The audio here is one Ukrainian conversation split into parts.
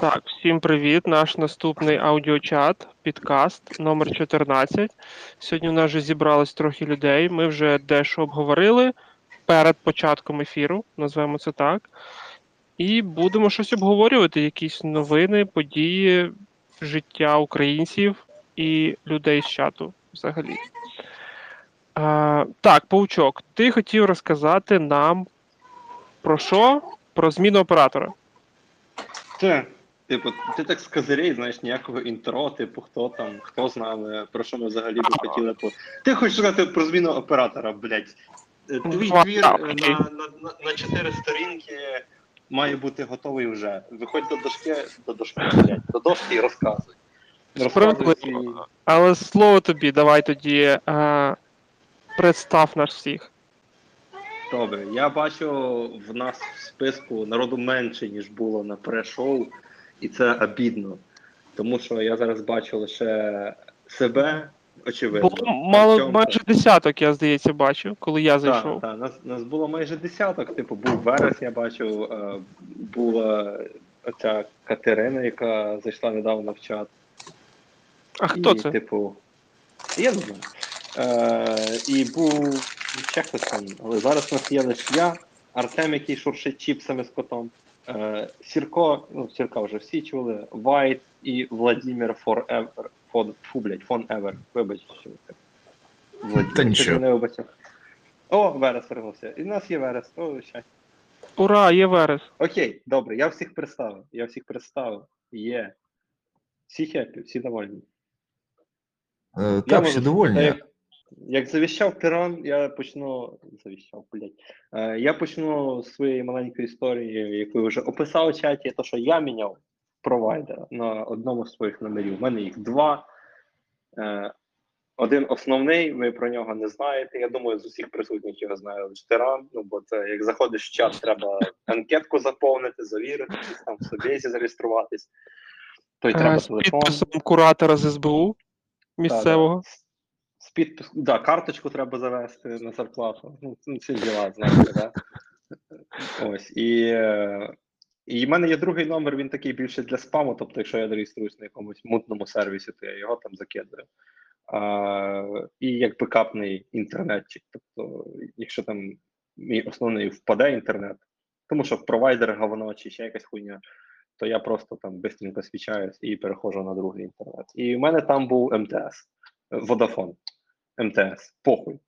Так, всім привіт. Наш наступний аудіочат, підкаст номер 14. Сьогодні у нас вже зібралось трохи людей. Ми вже дещо обговорили перед початком ефіру, назвемо це так. І будемо щось обговорювати, якісь новини, події, життя українців і людей з чату взагалі. А, так, Паучок, ти хотів розказати нам про що? Про зміну оператора. Це, типу, ти так з козирей, знаєш, ніякого інтро, типу, хто там, хто з нами, про що ми взагалі би хотіли по. Ти хочеш сказати про зміну оператора, блядь. Е, Твій Два, твір так, е, на, на, на, на чотири сторінки має бути готовий вже. Виходь до дошки, до дошки, блядь, до дошки і розказуй. Розказуй Справедливо. Але слово тобі, давай тоді е, представ нас всіх. Добре, я бачу в нас в списку народу менше, ніж було на пре-шоу, і це обідно. Тому що я зараз бачу лише себе, очевидно. Було мало майже десяток, я здається, бачив, коли я Так, зайшов. так, нас, нас було майже десяток. Типу, був Верес, я бачив, е, була оця Катерина, яка зайшла недавно в чат. А хто і, це? Типу, я не знаю. Е, і був ще хтось там, але зараз у нас є лише я, Артем, який шуршить чіпсами з котом. Е, Сірко, ну, Сірка вже всі чули, Вайт і Владимир Forever. Фон, фу, блядь, Фон Евер. Вибач, що це. Владимир, Та нічого. не вибачив. О, Верес вернувся. І в нас є Верес. О, щастя. Ура, є Верес. Окей, добре, я всіх представив. Я всіх представив. Є. Всі хеппі, всі довольні. Е, Я Так, можу- всі довольні. та Як, як завіщав тиран, я почну. Завіщав, блядь. Е, я почну з своєї маленької історії, яку я вже описав у чаті, то, що я міняв провайдера на одному з своїх номерів. У мене їх два. Е, один основний, ви про нього не знаєте. Я думаю, з усіх присутніх його знає лише тиран. Ну, бо це як заходиш в чат, треба анкетку заповнити, завірити, там в собі зареєструватись. Той треба Е, телефон. підписом куратора з СБУ місцевого. Да. З підпис... да, карточку треба завести на зарплату. Ну, ну, ці діла, знаєте, да? Ось. І, і в мене є другий номер, він такий більше для спаму. Тобто, якщо я реєструюсь на якомусь мутному сервісі, то я його там закидаю. А, і як бекапний інтернетчик. Тобто, якщо там мій основний впаде інтернет, тому що провайдер говно чи ще якась хуйня, то я просто там бистренько свічаюсь і переходжу на другий інтернет. І в мене там був МТС, Водафон, МТС, похуй.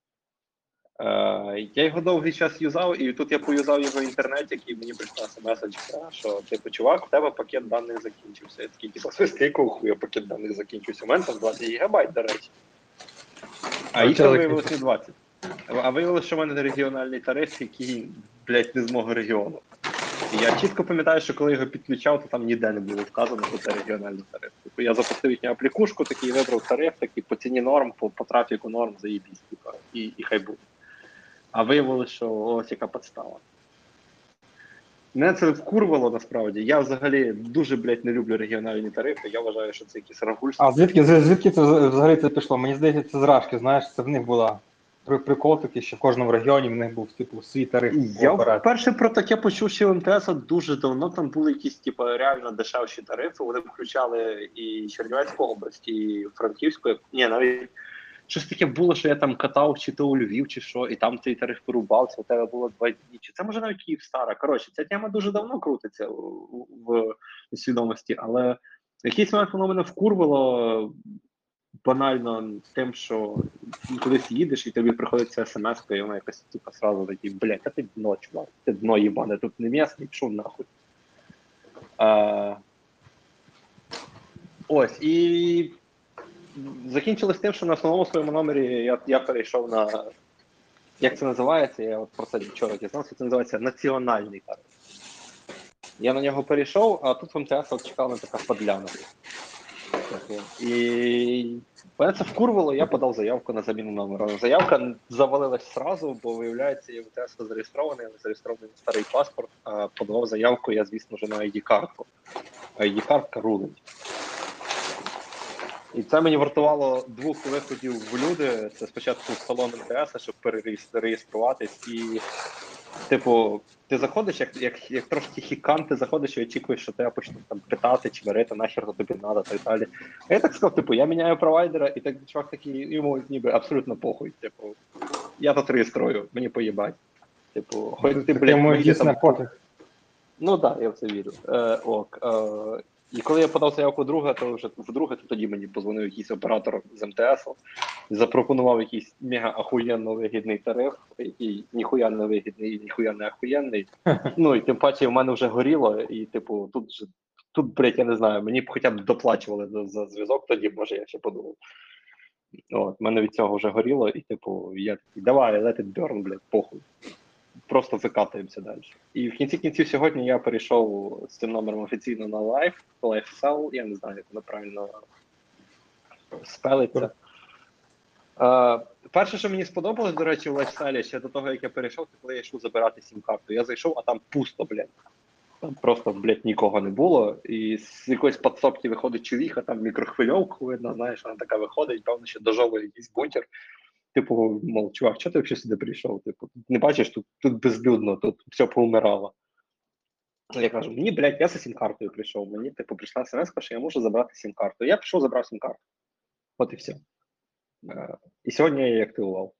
Е, я його довгий час юзав, і тут я поюзав його в інтернеті, і мені прийшла смс-очка, що типу, чувак, в тебе пакет даних закінчився. Я такий, типу, свисти, якого хуя пакет даних закінчився. У мене там 20 гігабайт, до речі. А їх там закінчився. 20. А виявилося, що в мене регіональний тариф, який, блядь, не з мого регіону. І я чітко пам'ятаю, що коли його підключав, то там ніде не було вказано, що це регіональний тариф. Типу я запустив їхню аплікушку, такий вибрав тариф, такий по ціні норм, по, по трафіку норм, заїбісь, типу, і, і хай буде. А виявилося, що ось яка підстава. Мене це вкурвало насправді. Я взагалі дуже, блядь, не люблю регіональні тарифи. Я вважаю, що це якісь рагульство. А звідки звідки це взагалі це пішло? Мені здається, це зражки, знаєш, це в них була прикол такий, що в кожному регіоні в них був типу свій тариф. Я вперше про таке почув в МТС дуже давно. Там були якісь типу, реально дешевші тарифи. Вони включали і Чернівецьку область, і Франківську. Ні, навіть щось таке було, що я там катав, чи то у Львів, чи що, і там цей тариф порубався, у тебе було два дні. Чи це може навіть Київстара. Коротше, ця тема дуже давно крутиться в, в, в свідомості, але якийсь момент воно мене вкурвало банально тим, що кудись їдеш, і тобі приходиться смс, і воно якось типу сразу такий, блядь, а ти дно, чувак, ти дно їбане, тут не м'ясний, пішов нахуй. А, ось, і закінчилось тим, що на основному своєму номері я, я перейшов на. Як це називається? Я от про це вчора дізнався, це називається національний тариф. Я на нього перейшов, а тут в МТС от на така подляна. І мене це вкурвало, я подав заявку на заміну номера. Заявка завалилась зразу, бо виявляється, я в МТС зареєстрований, але зареєстрований на старий паспорт. А подавав заявку, я, звісно вже на ID-картку. А ID-картка рулить. І це мені вартувало двох виходів в люди. Це спочатку в салон МТС, щоб перереєструватись, і Типу, ти заходиш, як, як, як трошки хікан, ти заходиш і очікуєш, що тебе почнуть там питати, чмирити, нахер то тобі треба, та й далі. А я так сказав, типу, я міняю провайдера, і так чувак такий, йому ніби абсолютно похуй. Типу, я тут реєструю, мені поїбать. Типу, хоч ти, блядь, дійсно там. Ну так, да, я в це вірю. Е, ок. Е, і коли я подав заявку друга, то вже вдруге, то тоді мені позвонив якийсь оператор з МТС, запропонував якийсь мега ахуєнно вигідний тариф, який ніхуя не вигідний ніхуя не ахуєнний. Ну і тим паче в мене вже горіло, і типу, тут же. Тут, блядь, я не знаю, мені б хоча б доплачували за, за зв'язок тоді, може, я ще подумав. От, мене від цього вже горіло, і, типу, я такий, давай, let it burn, блядь, похуй просто викатуємося далі. І в кінці кінців сьогодні я перейшов з цим номером офіційно на Live, LiveSell, я не знаю, як воно правильно спелиться. Е, перше, що мені сподобалось, до речі, в лайфстайлі ще до того, як я перейшов, це коли я йшов забирати сім-карту. Я зайшов, а там пусто, блядь. Там просто, блядь, нікого не було. І з якоїсь подсобки виходить човіха, там мікрохвильовку видно, знаєш, вона така виходить, певно, ще дожовує якийсь бункер. Типу, мол, чувак, чого ти взагалі сюди прийшов? Типу, не бачиш, тут, тут безлюдно, тут все поумирало. Я кажу, мені, блядь, я за сім-картою прийшов. Мені, типу, прийшла смс, що я можу забрати сім-карту. Я пішов, забрав сім-карту. От і все. І сьогодні я її активував.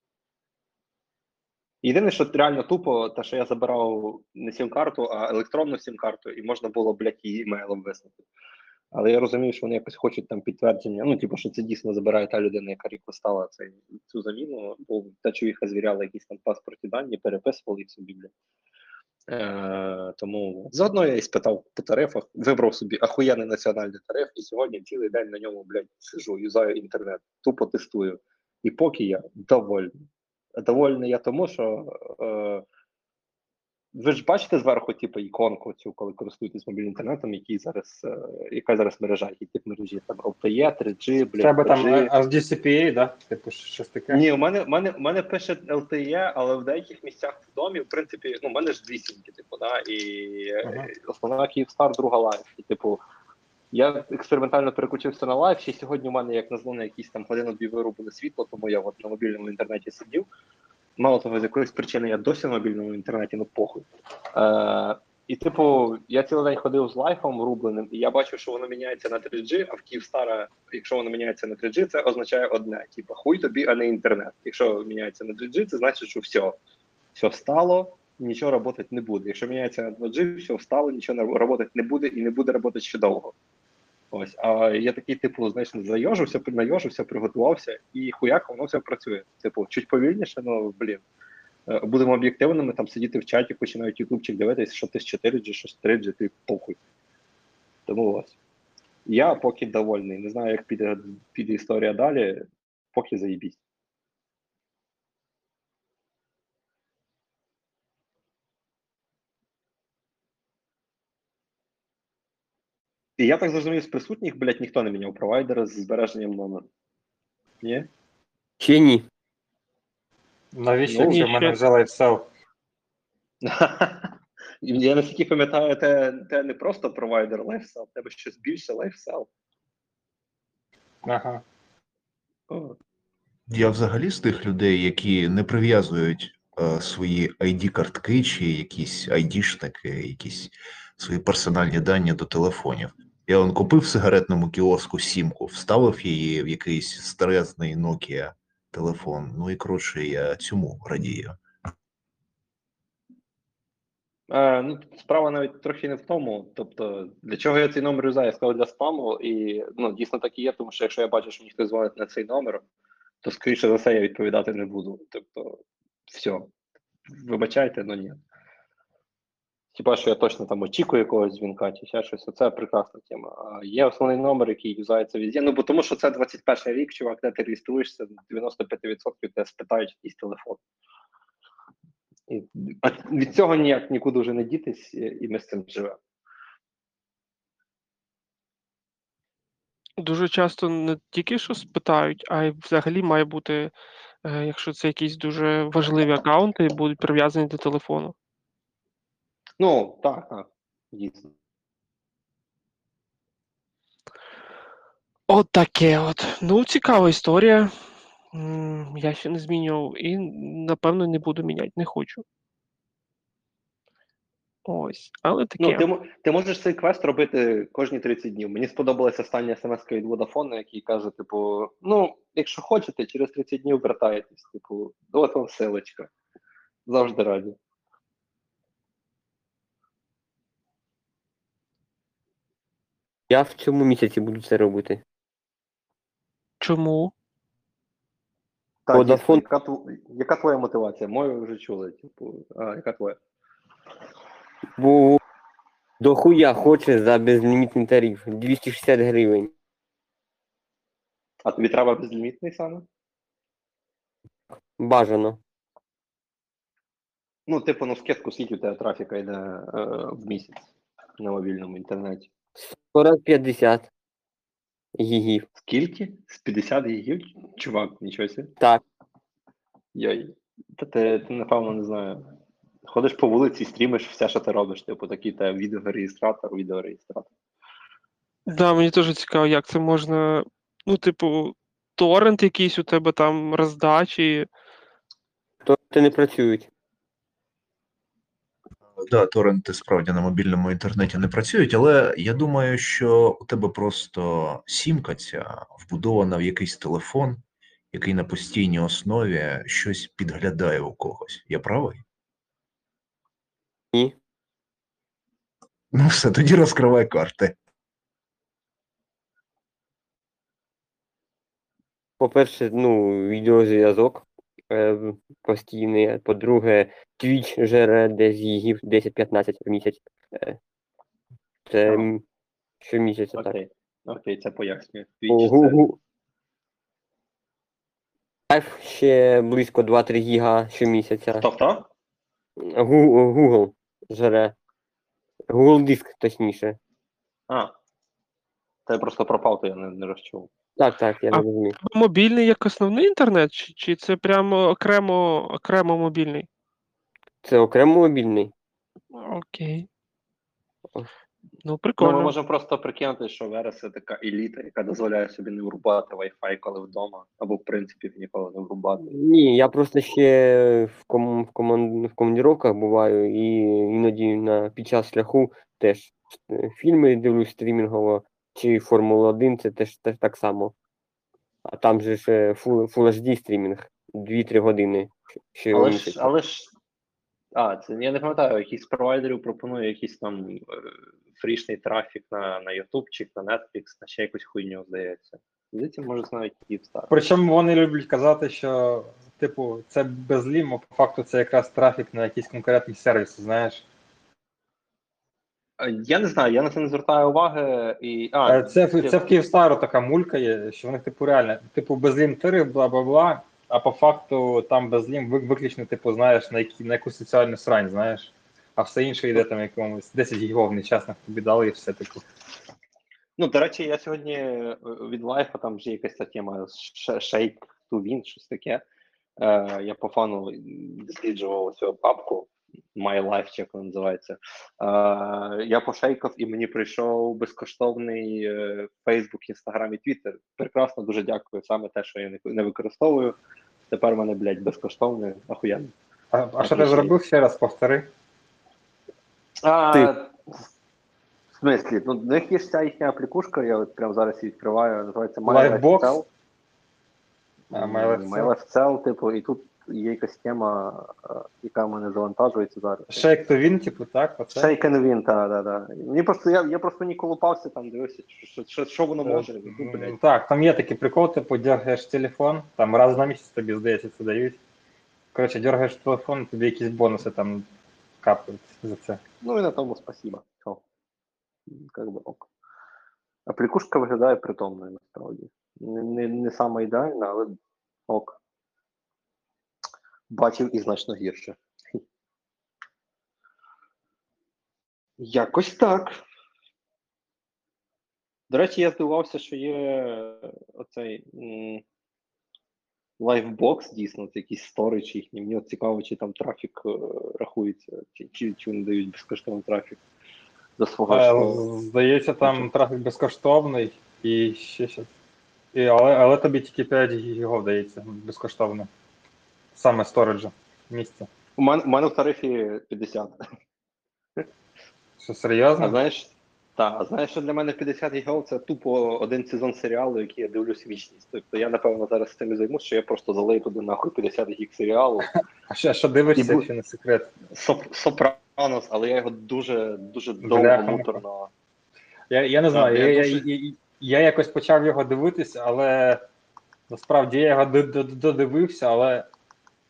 Єдине, що реально тупо, те, що я забирав не сім-карту, а електронну сім-карту, і можна було, блядь, її емейлом виснути. Але я розумію, що вони якось хочуть там підтвердження. Ну, типу, що це дійсно забирає та людина, яка реквестала цей, цю заміну, бо та човіха звіряла якісь там паспортні дані, переписували їх собі. Е, тому заодно я і спитав по тарифах, вибрав собі ахуєнний національний тариф, і сьогодні цілий день на ньому, блядь, сижу, юзаю інтернет, тупо тестую. І поки я довольний. Довольний я тому, що е, ви ж бачите зверху, типу, іконку цю, коли користуєтесь мобільним інтернетом, який зараз, е, яка зараз мережа, які тип мережі, там LTE, 3G, блядь, Треба там 4G. е, аж HSDPA, да? Типу щось таке. Ні, у мене, у мене, у мене пише LTE, але в деяких місцях в домі, в принципі, ну, у мене ж дві сімки, типу, да, і Ага. ага. основна Київстар, друга лайф. І, типу, я експериментально переключився на лайф, ще сьогодні у мене, як назло, на якісь там годину-дві вирубили світло, тому я от на мобільному інтернеті сидів. Мало того, з якоїсь причини я досі на мобільному інтернеті, ну похуй. Е, і, типу, я цілий день ходив з лайфом врубленим, і я бачив, що воно міняється на 3G, а в Київстара, якщо воно міняється на 3G, це означає одне: типу, хуй тобі, а не інтернет. Якщо міняється на 3G, це значить, що все, все встало, нічого працювати не буде. Якщо міняється на 2G, все встало, нічого працювати не буде і не буде працювати ще довго. Ось, а я такий, типу, знаєш, зайожився, найожився, приготувався, і хуяк, воно все працює. Типу, чуть повільніше, ну блін. Е, Будемо об'єктивними, там сидіти в чаті, починають ютубчик дивитися, що ти з 4G, що з 3G, ти похуй. Тому ось. Я поки довольний. Не знаю, як піде, піде історія далі, поки заїбісь. І я так зрозумів, з присутніх, блядь, ніхто не міняв провайдера з збереженням номеру. Ні? Ще ні. Навіщо, Ну, якщо в ще- мене вже Lifecell? Я наскільки пам'ятаю, те, те не просто провайдер Lifecell, в тебе щось більше лайфсел. Ага. О, Я взагалі з тих людей, які не прив'язують е, свої ID-картки чи якісь ID-шники, якісь свої персональні дані до телефонів. Я он купив в сигаретному кіоску сімку, вставив її в якийсь старезний Nokia телефон. Ну і коротше, я цьому радію. Е, ну, справа навіть трохи не в тому. Тобто, для чого я цей номер юзаю? Я сказав для спаму, і ну, дійсно так і є, тому що якщо я бачу, що мені хтось дзвонить на цей номер, то скоріше за все я відповідати не буду. Тобто, все. Вибачайте, але ні. Хіба що я точно там очікую якогось дзвінка чи ще щось, це прекрасна тема. А є основний номер, який юзається везде. Ну, бо тому що це 21 рік, чувак, де ти реєструєшся, 95% тебе спитають якийсь телефон. І від цього ніяк нікуди вже не дітись, і і ми з цим живемо. Дуже часто не тільки що спитають, а й взагалі має бути, е, якщо це якісь дуже важливі аккаунти, будуть прив'язані до телефону. Ну, так, так, дійсно. От таке от. Ну, цікава історія. М, Я ще не змінював і, напевно, не буду міняти, не хочу. Ось, але таке. Ну, ти, мо- ти можеш цей квест робити кожні 30 днів. Мені сподобалася остання смс від Vodafone, який каже: типу, ну, якщо хочете, через 30 днів вертаєтесь. Типу, от вам силочка. Завжди раді. Я в цьому місяці буду це робити. Чому? Так, Vodafone- яка, тв- яка твоя мотивація? Мою вже чули. Типу, а, яка твоя? Бо дохуя хоче за безлімітний тариф 260 гривень. А тобі треба безлімітний саме? Бажано. Ну, типу, ну, скидку, скільки у тебе трафіка йде е, в місяць на мобільному інтернеті. 40-50 гігів. Скільки? З 50 гігів? Чувак, нічого собі. Так. Йой. Та ти, ти, напевно, не знаю. Ходиш по вулиці, стрімиш все, що ти робиш. Типу, такий те відеореєстратор, відеореєстратор. Да, мені теж цікаво, як це можна. Ну, типу, торрент якийсь у тебе там роздачі. То не працюють. Да, торренти справді на мобільному інтернеті не працюють, але я думаю, що у тебе просто сімка ця вбудована в якийсь телефон, який на постійній основі щось підглядає у когось. Я правий? Ні. Ну все, тоді розкривай карти. По-перше, ну, відеозв'язок постійний. По-друге, Twitch жере десь гігів 10-15 в місяць. Е, це щомісяця так. Окей. Окей, це пояснює. Twitch це- Лайф ще близько 2-3 гіга щомісяця. Хто хто? Google жере. Google диск, точніше. А. Та я просто пропав, то я не, не розчув. Так, так, я А- не розумію. Мобільний як основний інтернет, чи, чи це прямо окремо, окремо мобільний? Це окремо мобільний. Окей. Ну, Ну, ми прикольно. можемо просто прикинути, що Верес це така еліта, яка дозволяє собі не врубати Wi-Fi, коли вдома, або в принципі ніколи не врубати. Ні, я просто ще в, ком, в, коман, в командировках буваю і іноді на, під час шляху теж е, фільми дивлюсь стрімінгово, чи Формула 1, це теж, теж так само. А там же ж е, Full, Full HD стрімінг 2-3 години. Ще Але ж, але ж. А, це я не пам'ятаю, якийсь з провайдерів пропонує якийсь там е, фрішний трафік на, на Ютубчик, на Netflix, на ще якусь хуйню, здається. Здається, може навіть Київстар. Причому вони люблять казати, що, типу, це безлім, а по факту це якраз трафік на якісь конкретні сервіси, знаєш. Е, Я не знаю, я на це не звертаю уваги. І... А, Е, Це, в- це в Київстару така мулька є, що вони, типу, реально, типу, безлім тариф, бла бла бла, а по факту там безлім виключно, типу, знаєш, на, які, на якусь соціальну срань, знаєш. А все інше йде там якомусь 10 гігов нечасно тобі дали і все типу. Ну, до речі, я сьогодні е, від лайфа там вже якась ця тема Shake to Win, щось таке. Е, я по фану досліджував цю папку My Life, чи як вона називається. Е, я пошейкав і мені прийшов безкоштовний е, Facebook, Instagram і Twitter. Прекрасно, дуже дякую. Саме те, що я не, не використовую. Тепер в мене, блядь, безкоштовне, ахуєнно. А, а що ти зробив ще раз, повтори? А, Ти. В смислі, ну, в них є ж ця їхня аплікушка, я от прямо зараз її відкриваю, називається MyLifeCell. MyLifeCell, типу, і тут є якась тема, е, яка в мене завантажується зараз. Shake to win, типу, так? Оце? Shake and Win, так, так, так. Мені просто, я, я просто не колупався там, дивився, що, що, що воно може. Ну, блядь. Так, там є такий прикол, типу, дергаєш телефон, там раз на місяць тобі, здається, це дають. Коротше, дергаєш телефон, тобі якісь бонуси там капають за це. Ну і на тому спасибо. Все. Как би ок. Аплікушка виглядає притомною, насправді. Не, не, не саме ідеальна, але ок. Бачив і значно гірше. Якось так. До речі, я здивувався, що є оцей лайфбокс, дійсно, це якийсь сторич їхній. Мені от цікаво, чи там трафік е, рахується, чи, чи, чи вони дають безкоштовний трафік до свого. Е, Здається, там трафік безкоштовний і ще щось. І, але, але тобі тільки 5 гігов дається безкоштовно. Саме сториджу місце. У мене, у мене в тарифі 50. Що А серйозно? знаєш, та, а знаєш, що для мене 50 гігов це тупо один сезон серіалу, який я дивлюсь вічність. Тобто я, напевно, зараз цим і займусь, що я просто залию туди нахуй 50 гіг серіалу. А що, що дивишся, якщо не секрет? Соп- Сопранос, але я його дуже дуже довго Бляха-муха. муторно. Я, я не знаю, я я, я, дуже- я, я якось почав його дивитися, але насправді я його д- д- додивився, але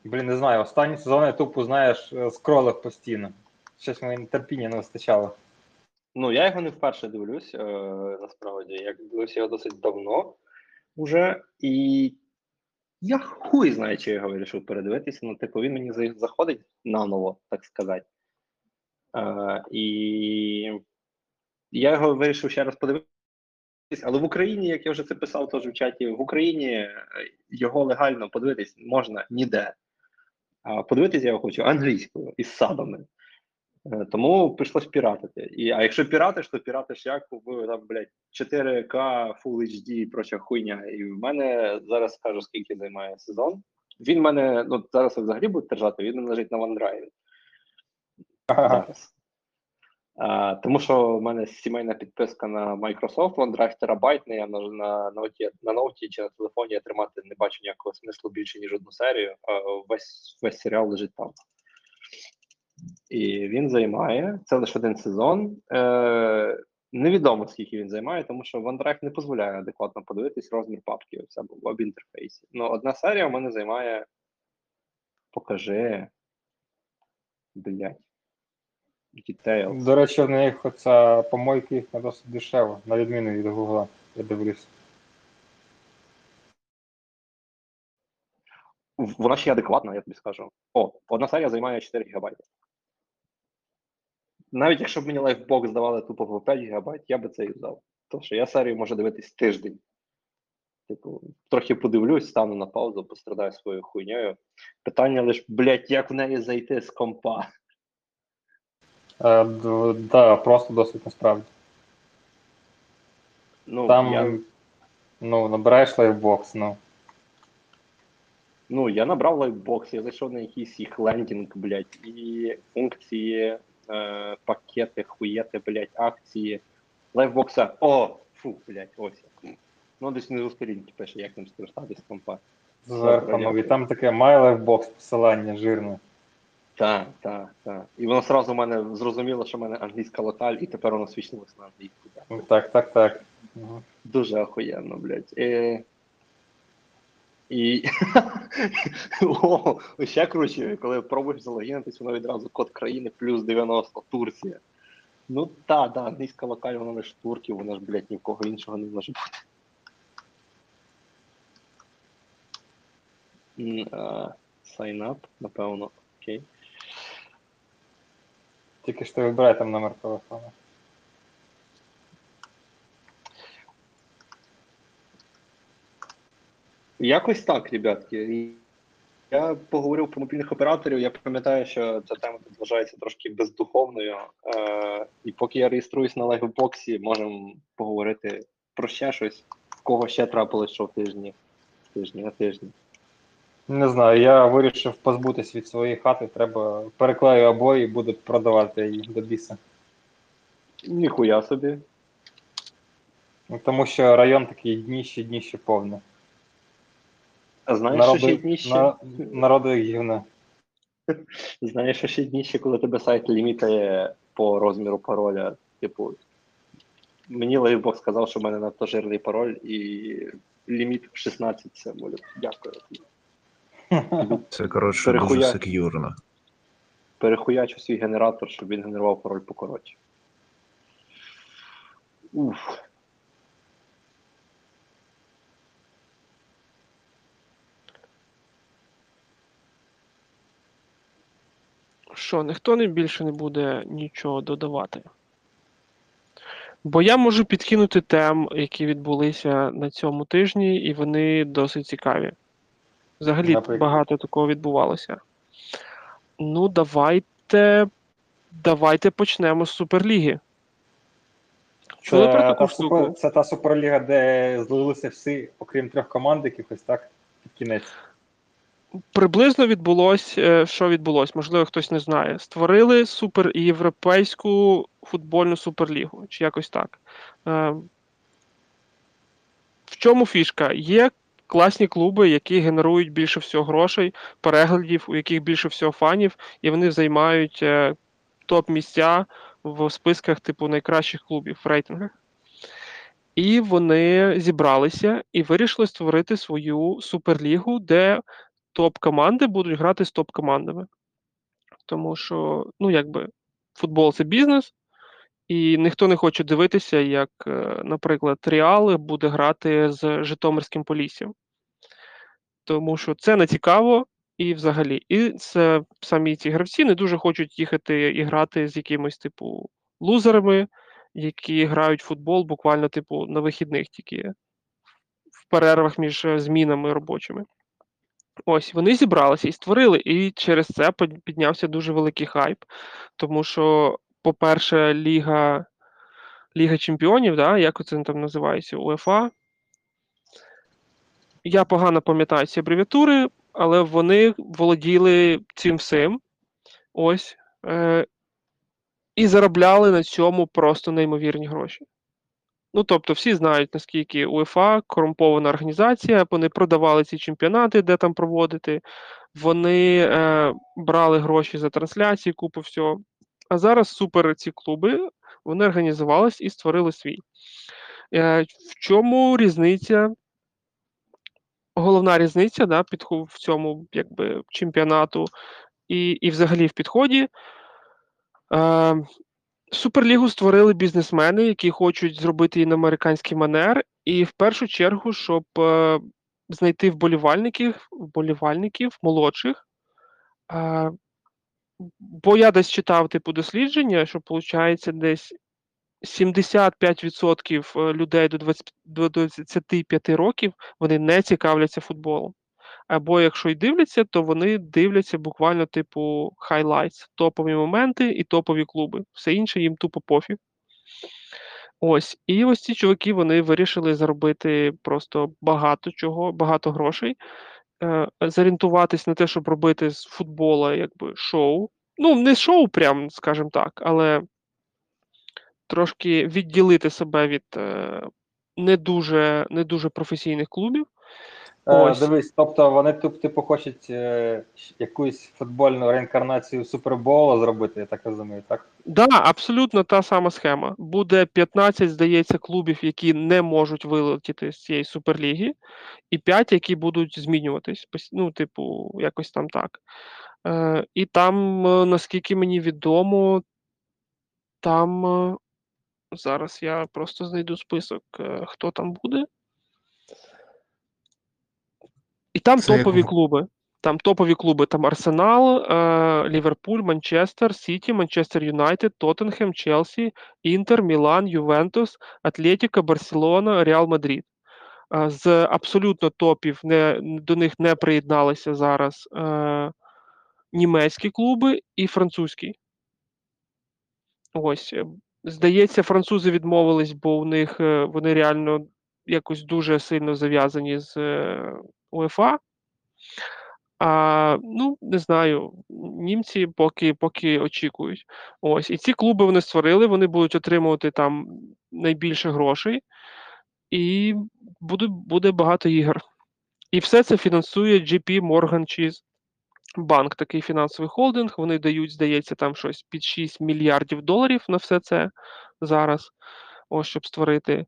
блін, не знаю, останні сезони я тупо, знаєш, е, скролив постійно. Щось мені терпіння не вистачало. Ну, я його не вперше дивлюсь, е, насправді. Я дивлюся його досить давно уже. І я хуй знаю, чи я його вирішив передивитися. Ну, типу, він мені заходить наново, так сказати. Е, і я його вирішив ще раз подивитися. Але в Україні, як я вже це писав теж в чаті, в Україні е, його легально подивитись можна ніде. А подивитися я хочу англійською із садами. Е, Тому прийшлось піратити. І, а якщо піратиш, то піратиш як в там, блядь, 4К, Full HD і проча хуйня. І в мене зараз скажу, скільки займає сезон. Він в мене, ну зараз взагалі буде держати, він лежить на OneDrive. Зараз. Тому що в мене сімейна підписка на Microsoft, OneDrive терабайтний, я на, на, ноуті, на ноуті чи на телефоні я тримати не бачу ніякого смислу більше, ніж одну серію. Весь, весь серіал лежить там. І він займає, це лише один сезон. Е, невідомо, скільки він займає, тому що OneDrive не дозволяє адекватно подивитись розмір папки в веб-інтерфейсі. Ну, одна серія у мене займає. Покажи. Блять. Details. До речі, в них оця помойка їх не досить дешева, на відміну від Гугла. Я дивлюсь. Вона ще адекватна, я тобі скажу. О, одна серія займає 4 ГБ. Навіть якщо б мені лайфбокс давали тупо по 5 ГБ, я би це і взяв. Тому що я серію можу дивитись тиждень. Типу, трохи подивлюсь, стану на паузу, пострадаю своєю хуйньою. Питання лише, блядь, як в неї зайти з компа? Е, да, просто досить насправді. Ну, Там, я, ну, набираєш лайфбокс, ну. ну, я набрав лайфбокс, я зайшов на якийсь їх лендінг, блядь, і функції, е, пакети, хуєти, блядь, акції. Лайфбокса. О, фу, блядь, ось. як. Ну, десь внизу сторінки пише, як ним скористатись компа. Зверху, ну, і там таке My Lifebox посилання жирне. Так, так, так. І воно одразу в мене зрозуміло, що в мене англійська локаль, і тепер воно свічнулося на англійську. так. Ну, Так, так, так. Мгм. Дуже охуєнно, блядь. Е... І О, ще круче, коли пробуєш залогінитись, воно відразу код країни плюс 90 Турція. Ну та, да, англійська локаль, вона лише турків, вона ж, блядь, ні в кого іншого не може бути. М, Sign up, напевно, окей. Тільки що вибирай там номер телефону. Якось так, ребятки. Я поговорив про мобільних операторів. Я пам'ятаю, що ця тема тут вважається трошки бездуховною. Е, і поки я реєструюсь на лайфбоксі, можемо поговорити про ще щось, в кого ще трапилось що в тижні. Тижні на тижні. Не знаю, я вирішив позбутись від своєї хати, треба переклею обої і буду продавати її до біса. Ніхуя собі. Ну, Тому що район такий дніще, дніще повне. А знаєш, що ще дніще? на, народу як гівна. Знаєш, що ще дніще, коли тебе сайт лімітає по розміру пароля. Типу, мені лайфбокс сказав, що в мене надто жирний пароль і ліміт в 16 символів. Дякую. Це коротше дуже сек'юрно. перехуячу свій генератор, щоб він генерував пароль покоротше. Уф. Що, ніхто не більше не буде нічого додавати. Бо я можу підкинути тем, які відбулися на цьому тижні, і вони досить цікаві. Взагалі Наприклад? багато такого відбувалося. Ну, давайте. Давайте почнемо з Суперліги. Чули про таку та штуку? супер- це та суперліга, де злилися всі, окрім трьох команд, якихось так, під кінець. Приблизно відбулось, е, що відбулось, можливо, хтось не знає. Створили супер європейську футбольну суперлігу, чи якось так. Е, В чому фішка? Є класні клуби, які генерують більше всього грошей, переглядів, у яких більше всього фанів, і вони займають е, топ-місця в списках типу найкращих клубів в рейтингах. І вони зібралися і вирішили створити свою суперлігу, де топ-команди будуть грати з топ-командами. Тому що, ну, якби, футбол це бізнес, і ніхто не хоче дивитися, як, е, наприклад, Реал буде грати з Житомирським Поліссям. Тому що це не цікаво і взагалі. І це самі ці гравці не дуже хочуть їхати і грати з якимось, типу, лузерами, які грають футбол буквально, типу, на вихідних тільки в перервах між е, змінами робочими. Ось вони зібралися і створили, і через це піднявся дуже великий хайп. Тому що, по-перше, Ліга, Ліга Чемпіонів, да, як це там називається, УЕФА. Я погано пам'ятаю ці абревіатури, але вони володіли цим всім. Ось. Е, і заробляли на цьому просто неймовірні гроші. Ну, тобто, всі знають, наскільки УЕФА корумпована організація, вони продавали ці чемпіонати, де там проводити, вони е, брали гроші за трансляції, купу всього. А зараз супер ці клуби вони організувались і створили свій. Е, в чому різниця? Головна різниця да, підху- в цьому якби, чемпіонату і, і взагалі в підході. Е, Суперлігу створили бізнесмени, які хочуть зробити її на американський манер, і в першу чергу, щоб е, знайти вболівальників, вболівальників молодших. Бо я десь читав типу дослідження, що виходить десь 75% е, людей до 20, до 25 років вони не цікавляться футболом. Або якщо й дивляться, то вони дивляться буквально типу highlights, топові моменти і топові клуби. Все інше їм тупо пофіг. Ось, і ось ці чуваки вони вирішили заробити просто багато чого, багато грошей, зорієнтуватись на те, щоб робити з футбола якби шоу. Ну, не шоу, прям, скажімо так, але трошки відділити себе від е, не дуже, не дуже професійних клубів. Е, Ось. дивись, тобто вони тут, типу, хочуть е, якусь футбольну реінкарнацію Супербола зробити, я так розумію, так? Да, абсолютно та сама схема. Буде 15, здається, клубів, які не можуть вилетіти з цієї суперліги, і 5, які будуть змінюватись. Ну, типу, якось там так. Е, і там, наскільки мені відомо, там зараз я просто знайду список, хто там буде. І там Це топові в- клуби. Там топові клуби, там Арсенал, е, Ліверпуль, Манчестер, Сіті, Манчестер Юнайтед, Тоттенхем, Челсі, Інтер, Мілан, Ювентус, Атлетіка, Барселона, Реал Мадрид. Е, з абсолютно топів не, до них не приєдналися зараз е, німецькі клуби і французькі. Ось. е, Здається, французи відмовились, бо у них вони реально якось дуже сильно зав'язані з е, УЕФА. А, ну, не знаю, німці поки, поки очікують. Ось. І ці клуби вони створили, вони будуть отримувати там найбільше грошей, і буде, буде багато ігор. І все це фінансує GP Morgan Chase банк, такий фінансовий холдинг. Вони дають, здається, там щось під 6 мільярдів доларів на все це зараз, ось щоб створити.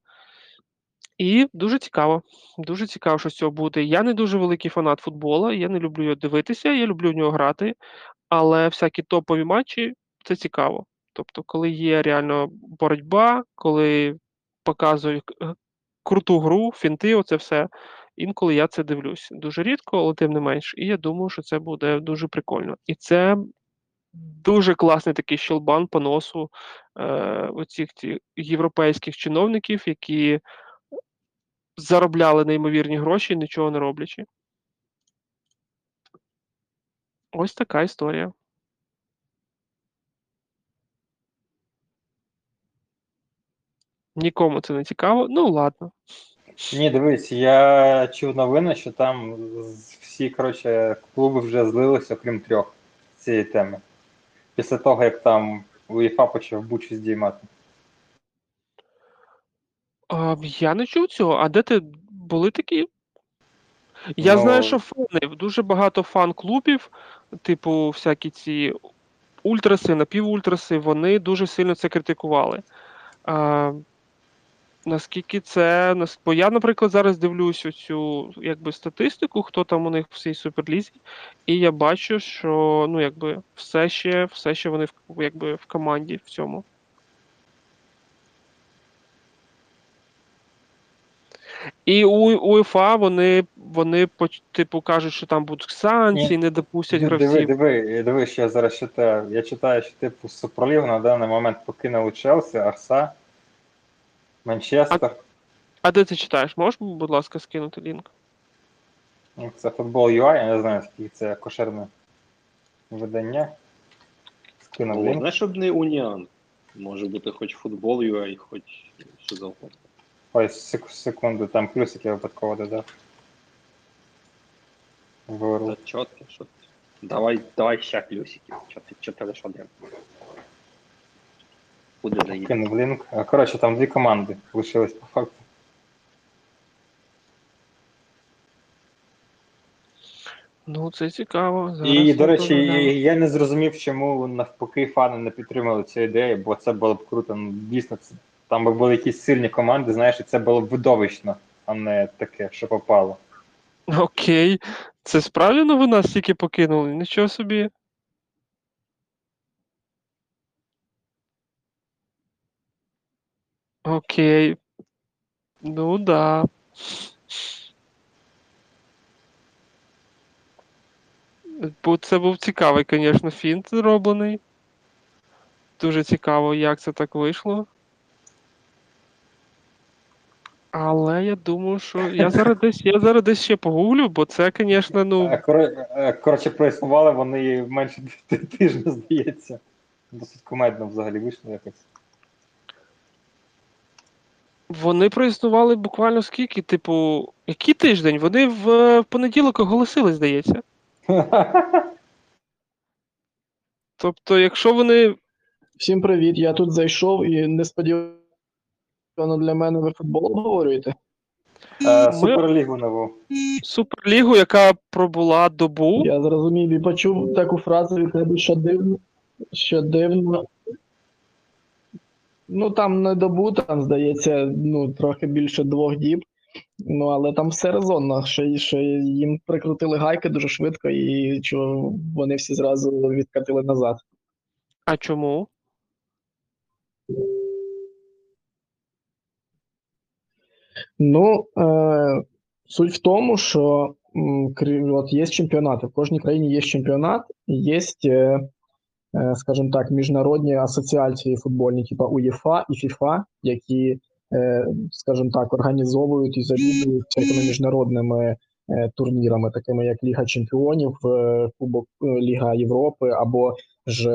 І дуже цікаво. Дуже цікаво, що з цього буде. Я не дуже великий фанат футбола, я не люблю його дивитися, я люблю в нього грати, але всякі топові матчі це цікаво. Тобто, коли є реально боротьба, коли показують круту гру, фінти, оце все. Інколи я це дивлюсь. Дуже рідко, але тим не менш. І я думаю, що це буде дуже прикольно. І це дуже класний такий щелбан по носу е, оцих європейських чиновників, які заробляли неймовірні гроші, нічого не роблячи. Ось така історія. Нікому це не цікаво. Ну ладно. Ні, дивись, я чув новини, що там всі коротше, клуби вже злилися, окрім трьох цієї теми. Після того, як там УЄФА почав бучу здіймати. А, я не чув цього. А де ти були такі? Я Ну- знаю, що фани, дуже багато фан-клубів, типу, всякі ці ультраси, напівультраси, вони дуже сильно це критикували. А, наскільки це. Бо я, наприклад, зараз дивлюсь цю якби, статистику, хто там у них в цій суперлізі, і я бачу, що ну, якби, все ще, все ще вони в, якби, в команді в цьому. І у УЄФА вони, вони типу кажуть, що там будуть санкції, не допустять Диви, гравців. диви, диви, що я зараз читаю. Я читаю, що типу Суперлігу на даний момент покинули Челсі, Арса, Манчестер. А де ти читаєш? Можеш, будь ласка, скинути лінк? Ну, Це футбол UI, я не знаю, скільки це кошерне видання. Скинув лінк. Головне, щоб не уніан. Може бути хоч футбол UA, хоч що завгодно. Ой, секунду, там плюсик я випадково додав. Виру. Та чітко, що ти. Давай, давай ще плюсиків. Чо ти, чо ти лиш один? Куди заїде? Кинув лінк. А, Коротше, там дві команди лишились по факту. Ну, це цікаво. Зараз І, до речі, я не зрозумів, чому навпаки фани не підтримали цю ідею, бо це було б круто. Ну, дійсно, це, там би були якісь сильні команди, знаєш, і це було б видовищно, а не таке, що попало. Окей. Це справді новина стільки покинули? Нічого собі. Окей. Ну да. Бо це був цікавий, звісно, фінт зроблений. Дуже цікаво, як це так вийшло. Але я думаю, що я зараз десь, я зараз десь ще погуглю, бо це, звісно, ну. Е, е, Коротше, проіснували вони менше тижня, здається. Досить комедно взагалі вийшло якось. Вони проіснували буквально скільки, типу, який тиждень? Вони в, е, в понеділок оголосили, здається. Тобто, якщо вони. Всім привіт, я тут зайшов і несподівано для мене ви футбол обговорюєте. Е, Суперлігу нову. Суперлігу, яка пробула добу. Я зрозумів і почув таку фразу від тебе, що дивно, що дивно. Ну там не добу, там здається, ну трохи більше двох діб. Ну але там все резонно, що, що їм прикрутили гайки дуже швидко, і що вони всі зразу відкатили назад. А чому? Ну, е, суть в тому, що от є чемпіонати. В кожній країні є чемпіонат, є, е, е, скажімо так, міжнародні асоціації футбольні, типу УЄФА і ФІФА, які, е, скажімо так, організовують і завідують всякими міжнародними турнірами, такими як Ліга Чемпіонів, Кубок Ліга Європи або ж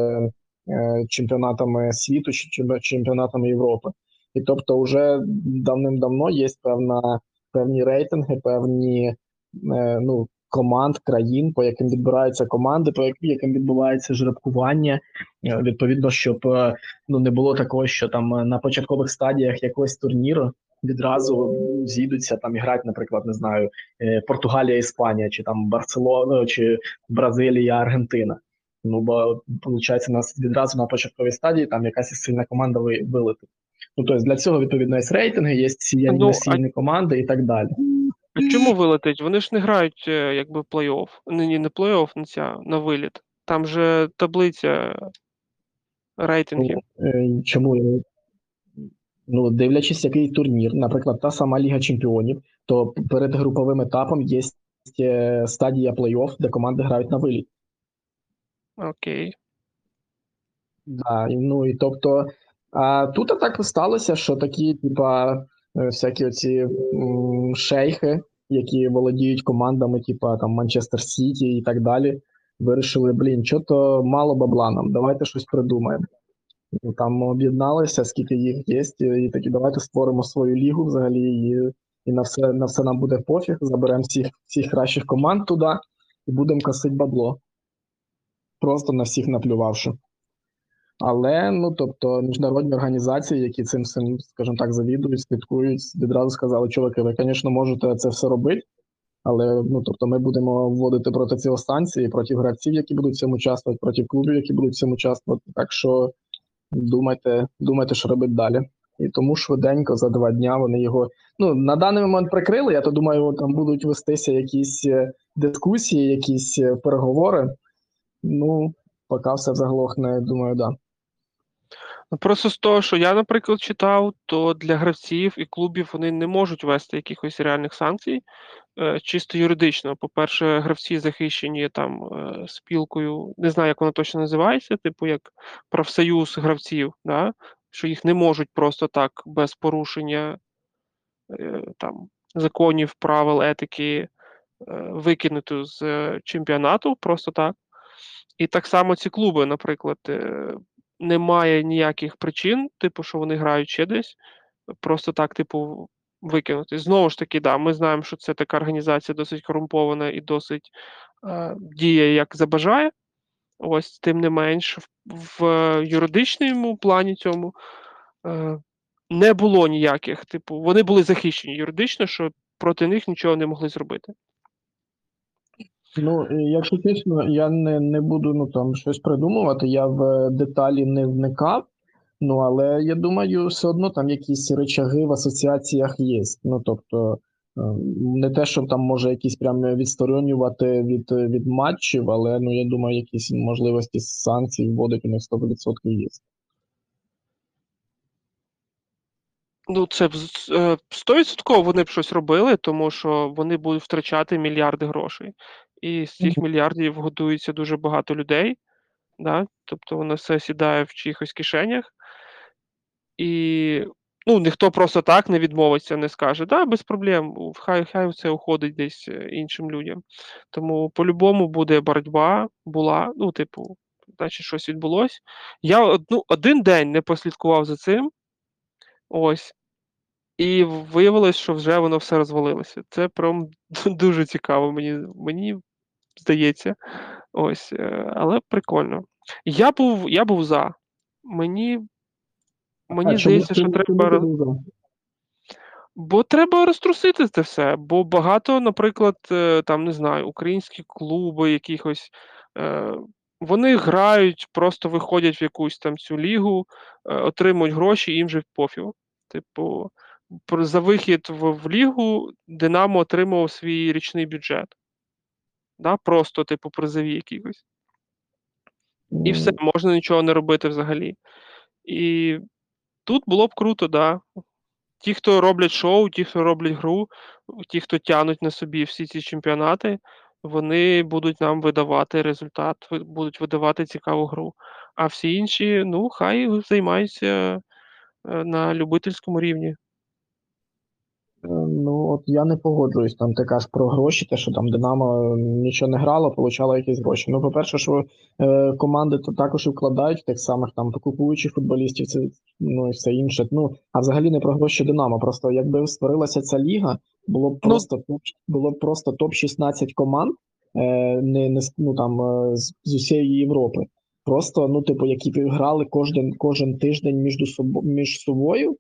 чемпіонатами світу чи чемпіонатами Європи. І тобто, вже давним-давно є певна певні рейтинги, певні е, ну, команд, країн, по яким відбираються команди, по яким, відбувається жеребкування. Е, Відповідно, щоб е, ну не було такого, що там е, на початкових стадіях якогось турніру відразу зійдуться там і наприклад, не знаю, Португалія, Іспанія, чи там Барселона, чи Бразилія, Аргентина. Ну бо виходить, у нас відразу на початковій стадії там якась сильна команда ви- вилетить. Ну, тобто для цього відповідно є рейтинги, є сіяні Ну, а- команди і так далі. А чому вилетить? Вони ж не грають е, якби плей-офф. Не, ні, не плей-офф, не ця, на виліт. Там же таблиця рейтингів. Е, Чому? Ну, дивлячись, який турнір, наприклад, та сама Ліга Чемпіонів, то перед груповим етапом є е, стадія плей-офф, де команди грають на виліт. Окей. Да, ну і тобто, а тут так сталося, що такі, типа, е, всякі оці м, шейхи, які володіють командами, типа там Манчестер Сіті і так далі, вирішили, блін, що то мало бабла нам, давайте щось придумаємо. Там об'єдналися, скільки їх є, і такі давайте створимо свою лігу взагалі і і на все, на все нам буде пофіг. Заберемо всіх, всіх кращих команд туди і будемо косити бабло. Просто на всіх наплювавши. Але, ну тобто, міжнародні організації, які цим всім, скажімо так, завідують, слідкують, відразу сказали, чуваки, ви, звісно, можете це все робити, але ну тобто, ми будемо вводити проти цього станції, проти гравців, які будуть цьому участвувати, проти клубів, які будуть цьому участвувати. Так що думайте, думайте, що робити далі. І тому швиденько за два дня вони його ну на даний момент прикрили. Я то думаю, там будуть вестися якісь е, дискусії, якісь е, переговори. Ну, поки все заглохне, думаю, да. Ну, Просто з того, що я, наприклад, читав, то для гравців і клубів вони не можуть вести якихось реальних санкцій е, чисто юридично. По-перше, гравці захищені там е, спілкою, не знаю, як воно точно називається, типу як профсоюз гравців, да? що їх не можуть просто так без порушення е, там законів, правил, етики е, викинути з е, чемпіонату просто так. І так само ці клуби, наприклад, е, немає ніяких причин, типу, що вони грають ще десь, просто так, типу, викинути. Знову ж таки, да, ми знаємо, що це така організація досить корумпована і досить е, діє як забажає. Ось, тим не менш, в, в юридичному плані цьому е, не було ніяких, типу, вони були захищені юридично, що проти них нічого не могли зробити. Ну, е, якщо чесно, я не, не буду ну, там, щось придумувати, я в е, деталі не вникав. Ну, але я думаю, все одно там якісь речаги в асоціаціях є. Ну, тобто, е, не те, щоб там може якісь прям відсторонювати від, від матчів, але ну, я думаю, якісь можливості санкцій вводити у них 100% є. Ну, це е, 100% вони б щось робили, тому що вони будуть втрачати мільярди грошей. І з цих мільярдів годується дуже багато людей, да? тобто воно все сідає в чиїхось кишенях. І ну, ніхто просто так не відмовиться, не скаже, да, без проблем, хай, хай це уходить десь е, іншим людям. Тому по-любому буде боротьба, була, ну, типу, значить, щось відбулось. Я одну, один день не послідкував за цим. Ось. І виявилось, що вже воно все розвалилося. Це прям дуже цікаво, мені, мені здається. Ось, е, але прикольно. Я був, я був за. Мені, мені А здається, що треба. роз- Бо треба розтрусити це все. Бо багато, наприклад, е, там не знаю, українські клуби якихось. Е, вони грають, просто виходять в якусь там цю лігу, отримують гроші, їм же пофігу. Типу, за вихід в, в лігу Динамо отримував свій річний бюджет. Да? Просто, типу, призові якихось. І все, можна нічого не робити взагалі. І тут було б круто, да. Ті, хто роблять шоу, ті, хто роблять гру, ті, хто тянуть на собі всі ці чемпіонати, вони будуть нам видавати результат, будуть видавати цікаву гру. А всі інші, ну, хай займаються е, на любительському рівні. Ну, от я не погоджуюсь. Там ти кажеш про гроші, те, що там Динамо нічого не грало, получало якісь гроші. Ну, по-перше, що е, команди то також і вкладають тих самих там купуючих футболістів, це ну і все інше. Ну, а взагалі не про гроші Динамо. Просто якби створилася ця ліга, було б Ну, просто топ, було б просто топ-16 команд, е, не, не ну там е, з, з усієї Європи. Просто, ну, типу, які грали кожен, кожен тиждень між собою між собою.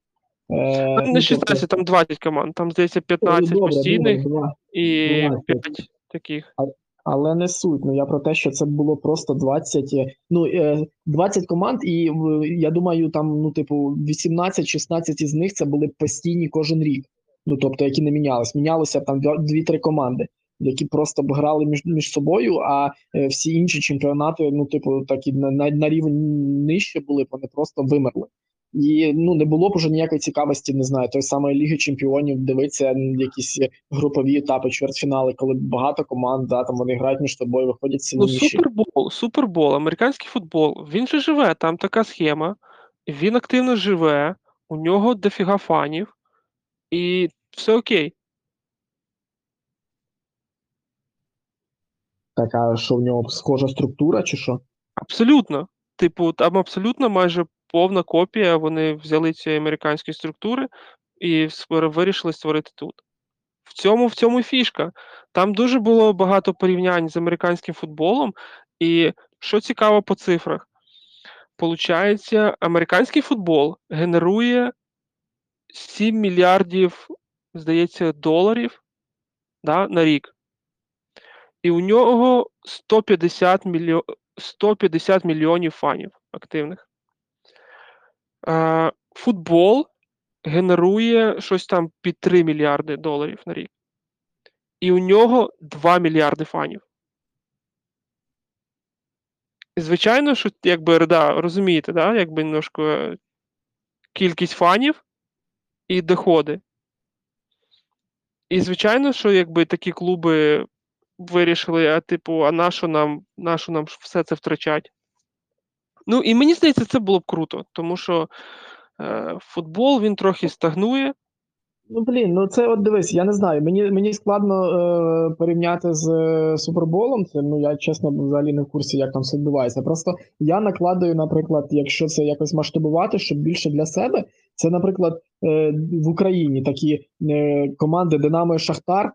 Е, Ну, ну, Не тобто- 16, там 20 команд, там здається 15 Добре, постійних добре, і 20. 5 таких. Але не суть. Ну я про те, що це було просто 20, е, ну е, 20 команд, і я думаю, там, ну, типу, 18-16 із них це були постійні кожен рік. Ну тобто, які не мінялись. Мінялося там 2-3 команди, які просто б грали між, між собою, а е, всі інші чемпіонати, ну, типу, такі на, на, на рівень нижче були, вони просто вимерли. І ну не було б уже ніякої цікавості, не знаю, той самої Ліги Чемпіонів дивитися якісь групові етапи, чвертьфінали, коли багато команд, да, там вони грають між собою, виходять Ну, супербол, супербол, американський футбол, він же живе, там така схема, він активно живе, у нього дофіга фанів, і все окей. Така, що в нього схожа структура, чи що? Абсолютно. Типу, там абсолютно майже повна копія. Вони взяли ці американські структури і вирішили створити тут. в цьому, в цьому фішка. Там дуже було багато порівнянь з американським футболом, і що цікаво по цифрах, получається, американський футбол генерує 7 мільярдів, здається, доларів да, на рік. І у нього 150, мільйо... 150 мільйонів фанів активних. Футбол генерує щось там під 3 мільярди доларів на рік. І у нього 2 мільярди фанів. Звичайно, що якби да, розумієте, да, якби немножко е, кількість фанів і доходи. І звичайно, що якби такі клуби вирішили, а типу, а нащо нам, нащо нам все це втрачать? Ну, і мені здається, це було б круто, тому що е, футбол він трохи стагнує. Ну блін, ну це от дивись, я не знаю. Мені мені складно е, порівняти з е, суперболом. Це ну я чесно взагалі не в курсі, як там все відбувається. Просто я накладаю, наприклад, якщо це якось масштабувати, щоб більше для себе. Це, наприклад, е, в Україні такі е, команди Динамо і Шахтар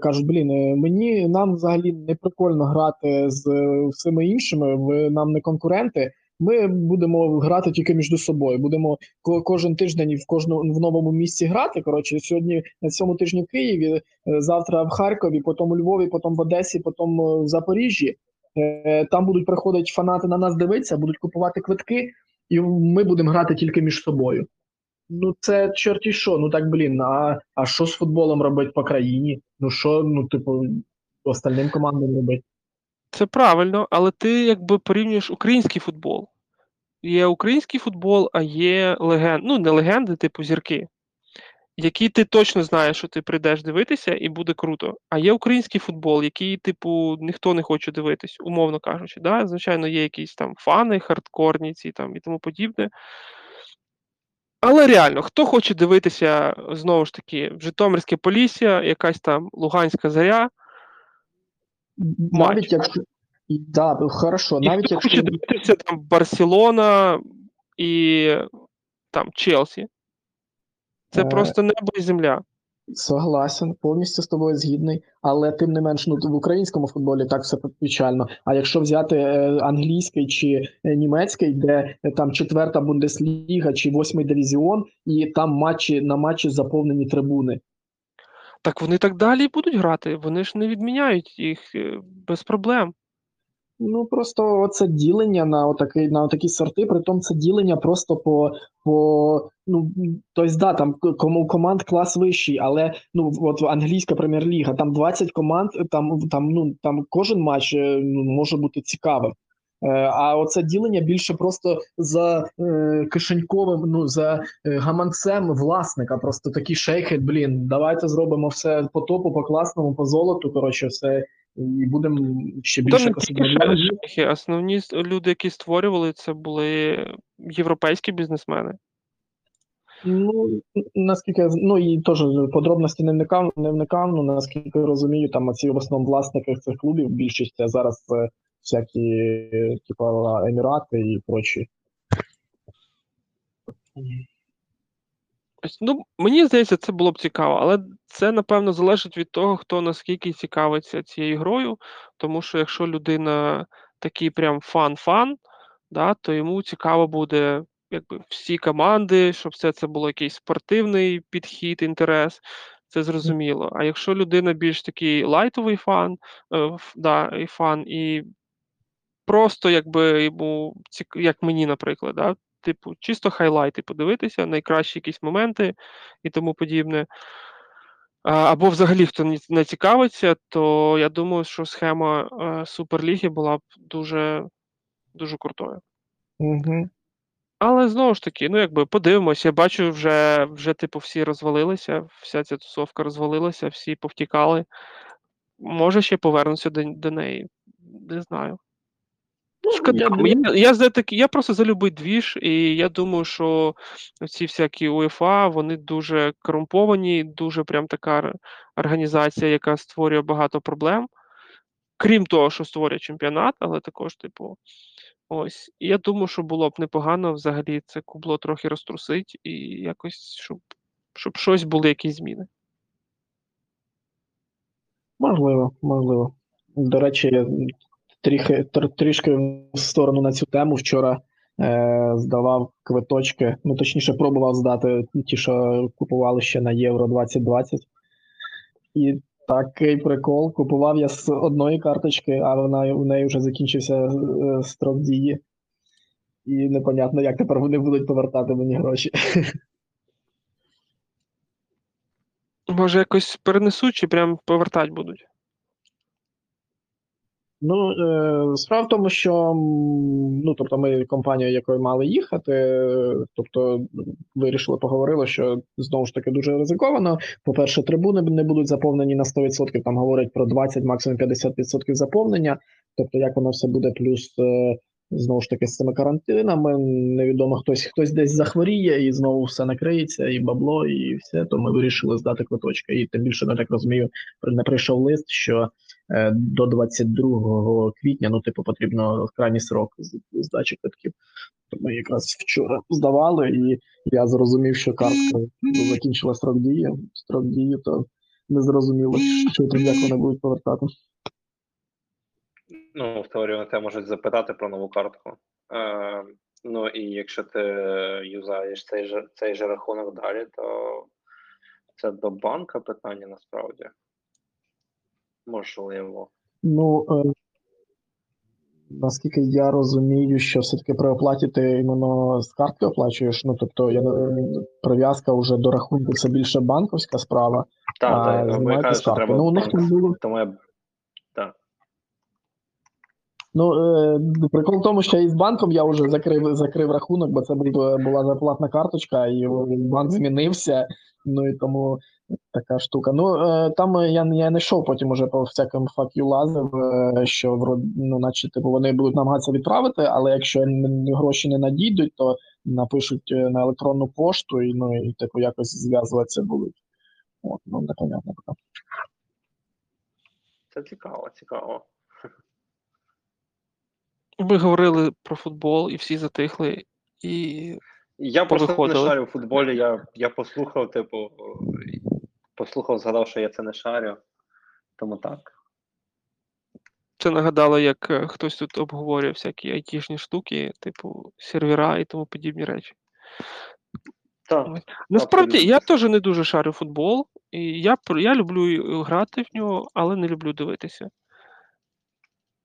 кажуть: блін, е, мені нам взагалі не прикольно грати з е, всіми іншими. Ви нам не конкуренти. Ми будемо грати тільки між собою. Будемо кожен тиждень в кожному в новому місці грати. Коротше, сьогодні на цьому тижні в Києві, е, завтра в Харкові, потім у Львові, потім в Одесі, потім е, в Запоріжжі. Е, Там будуть приходити фанати на нас дивитися, будуть купувати квитки, і ми будемо грати тільки між собою. Ну, це чорті що. Ну так блін. А, а що з футболом робити по країні? Ну що, ну, типу, остальним командам робити? Це правильно, але ти якби порівнюєш український футбол. Є український футбол, а є легенди, ну не легенди, типу зірки, які ти точно знаєш, що ти прийдеш дивитися, і буде круто. А є український футбол, який, типу, ніхто не хоче дивитись, умовно кажучи. Да? Звичайно, є якісь там фани, хардкорні ці там і тому подібне. Але реально, хто хоче дивитися знову ж таки Житомирське Полісся, якась там Луганська заря, Навіть якщо. Да, хорошо, і навіть хто якщо хоче дивитися там Барселона і там Челсі. Це Е, просто небо і земля. Согласен, повністю з тобою згідний, але тим не менш, ну в українському футболі так все печально. А якщо взяти е, англійський чи е, німецький, де е, там четверта бундесліга чи восьмий дивізіон, і там матчі на матчі заповнені трибуни. Так вони так далі і будуть грати. Вони ж не відміняють їх без проблем. Ну просто оце ділення на отакий на такі сорти, притом це ділення просто по по ну тобто, да, там кому команд клас вищий, але ну от англійська прем'єр-ліга, там 20 команд, там там ну там кожен матч е, ну, може бути цікавим. Е, А оце ділення більше просто за е, кишеньковим, ну за е, гаманцем власника. Просто такі шейхи, блін, давайте зробимо все по топу, по класному, по золоту. Коротше, все і будемо ще більше шейхи, основні люди, які створювали, це були європейські бізнесмени. Ну наскільки ну і теж подробності не вникав, не вникав. Ну наскільки розумію, там ці в основному власники цих клубів більшість це зараз це всякі, е, типу, Емірати і прочі. Ну, мені здається, це було б цікаво, але це напевно залежить від того, хто наскільки цікавиться цією грою. Тому що якщо людина такий прям фан-фан, да, то йому цікаво буде якби всі команди, щоб все це було якийсь спортивний підхід, інтерес. Це зрозуміло. А якщо людина більш такий лайтовий фан, е, да, і фан, і просто якби йому як мені, наприклад, да, типу, чисто хайлайти подивитися, найкращі якісь моменти і тому подібне. Або взагалі хто не- цікавиться, то я думаю, що схема е, Суперліги була б дуже, дуже крутою. Угу. Але знову ж таки, ну якби подивимось, я бачу, вже, вже типу, всі розвалилися, вся ця тусовка розвалилася, всі повтікали. Може, ще повернуться до, до неї. Не знаю. Шкода. я Я, я, я, я просто за любий двіж, і я думаю, що ці всякі УЄФА, вони дуже корумповані, дуже прям така організація, яка створює багато проблем. Крім того, що створює чемпіонат, але також, типу, ось. Я думаю, що було б непогано взагалі це кубло трохи розтрусить і якось, щоб, щоб щось були якісь зміни. Можливо, можливо. До речі, я трішки, тр- трішки в сторону на цю тему вчора е, здавав квиточки. Ну, точніше, пробував здати ті, що купували ще на Євро 2020. І такий прикол. Купував я з одної карточки, а вона в неї вже закінчився е, строк дії. І непонятно, як тепер вони будуть повертати мені гроші. Може, якось перенесуть чи прям повертати будуть? Ну, е, справа в тому, що ну, тобто ми компанія, якою мали їхати, тобто вирішили, поговорили, що знову ж таки дуже ризиковано. По-перше, трибуни не будуть заповнені на 100%, там говорять про 20, максимум 50% заповнення. Тобто, як воно все буде, плюс е, знову ж таки з цими карантинами. Невідомо хтось хтось десь захворіє, і знову все накриється, і бабло, і все. То ми вирішили здати квиточки. І тим більше, я так розумію, не прийшов лист, що до 22 квітня, ну, типу, потрібно крайній срок здачі квитків. То ми якраз вчора здавали, і я зрозумів, що картка закінчила строк дії. Строк дії, то не зрозуміло, що там як вони будуть повертати. Ну, в теорії вони тебе можуть запитати про нову картку. Е, ну і якщо ти юзаєш цей же, цей же рахунок далі, то це до банка питання насправді. Можливо. Ну, е, наскільки я розумію, що все-таки при оплаті ти іменно з картки оплачуєш. Ну, тобто, я, прив'язка вже до рахунку це більше банковська справа, Так, так, треба. Ну, у них там було Тому я. Ну, е, прикол в тому, що і з банком я вже закрив, закрив рахунок, бо це була зарплатна карточка, і банк змінився. Ну і тому така штука. Ну е, там я, я не йшов потім уже по всяким факю лазив, е, що ну, наче типу вони будуть намагатися відправити, але якщо гроші не надійдуть, то напишуть е, на електронну пошту і ну і типу якось зв'язуватися будуть. От, ну непонятно. Це цікаво, цікаво. Ми говорили про футбол, і всі затихли. І Я просто не шарю в футболі. Я, я послухав, типу, послухав, згадав, що я це не шарю. Тому так. це нагадало, як е, хтось тут обговорює всякі айтішні штуки, типу сервера і тому подібні речі. Так. Насправді, я теж не дуже шарю футбол, і я, я люблю грати в нього, але не люблю дивитися.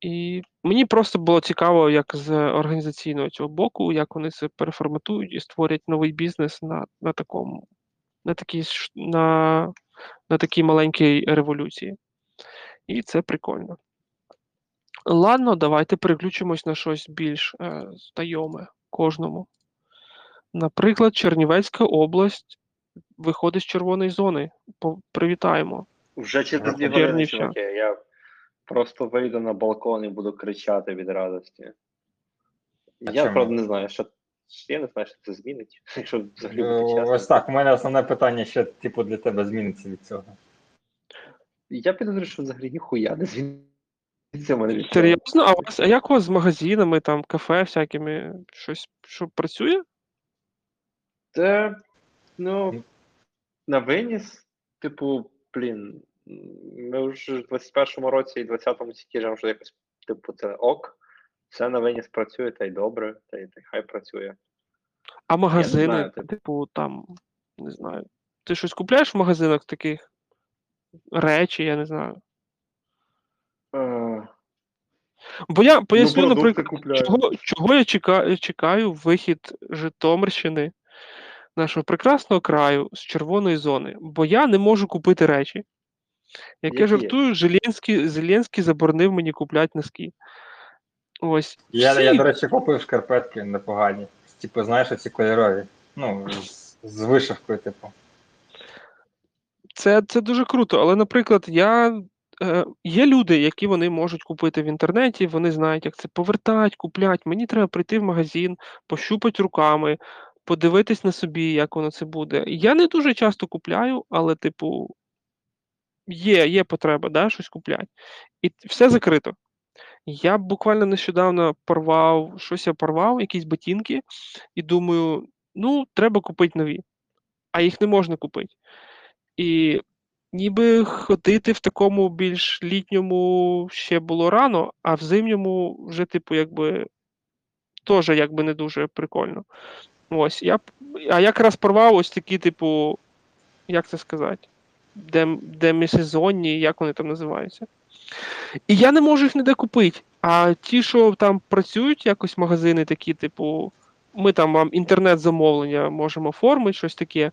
І мені просто було цікаво, як з організаційного цього боку, як вони це переформатують і створять новий бізнес на, на такому, на такій, на, на такій маленькій революції. І це прикольно. Ладно, давайте переключимось на щось більш е, знайоме кожному. Наприклад, Чернівецька область виходить з червоної зони. Привітаємо. Вже через дві години, чуваки. Я просто вийду на балкон і буду кричати від радості. А я чому? правда не знаю, що я не знаю, що це змінить. Якщо взагалі бути Е, чесним. Ось так, у мене основне питання ще, типу, для тебе зміниться від цього. Я підозрюю, що взагалі ніхуя не зміниться в мене від цього. Серйозно, а, у вас, а як у вас з магазинами, там, кафе всякими? Щось що працює? Це, ну, на виніс, типу, блін, ми вже в 21-му році і 20-му тільки що якось, типу, це ок. Все на виніс працює, та й добре, та й, та й хай працює. А магазини, знаю, ти- типу, там, не знаю. Ти щось купляєш в магазинах таких речі, я не знаю. Бо я поясню, продукти наприклад, купляю. чого, чого я чекаю, чекаю вихід Житомирщини, нашого прекрасного краю з червоної зони, бо я не можу купити речі. Як я Які? жартую, Зеленський, Зеленський заборонив мені купляти носки. Ось. Я, я, до речі, купив шкарпетки непогані. Типу, знаєш, оці кольорові. Ну, з, з вишивкою, типу. Це, це дуже круто, але, наприклад, я. Е, є люди, які вони можуть купити в інтернеті, вони знають, як це повертати, купляти. Мені треба прийти в магазин, пощупати руками, подивитись на собі, як воно це буде. Я не дуже часто купляю, але, типу, є, є потреба, да, щось купляти. І все закрито. Я буквально нещодавно порвав, щось я порвав, якісь ботинки, і думаю, ну, треба купити нові, а їх не можна купити. І ніби ходити в такому більш літньому ще було рано, а в зимньому вже, типу, якби теж якби не дуже прикольно. Ось, я, а якраз порвав ось такі, типу, як це сказати, дем, демісезонні, як вони там називаються. І я не можу їх ніде купити. А ті, що там працюють, якось магазини такі, типу, ми там вам інтернет-замовлення можемо оформити, щось таке.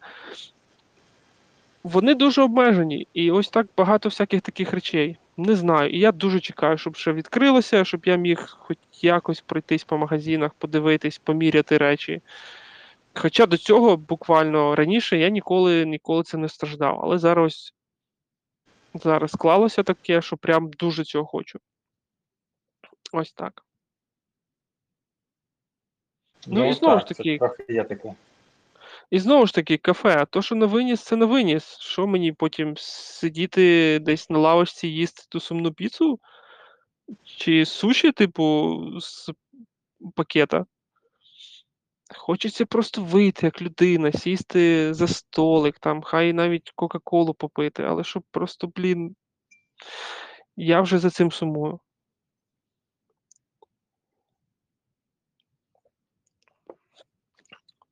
Вони дуже обмежені. І ось так багато всяких таких речей. Не знаю. І я дуже чекаю, щоб ще відкрилося, щоб я міг хоч якось пройтись по магазинах, подивитись, поміряти речі. Хоча до цього буквально раніше я ніколи ніколи це не страждав. Але зараз, зараз склалося таке, що прям дуже цього хочу. Ось так. Ну, і знову ж так, це таки- є таке. І знову ж таки, кафе, а то, що на виніс, це на виніс. Що мені потім сидіти десь на лавочці їсти ту сумну піцу? Чи суші, типу, з пакета? Хочеться просто вийти як людина, сісти за столик, там, хай навіть Кока-Колу попити, але щоб просто, блін. Я вже за цим сумую.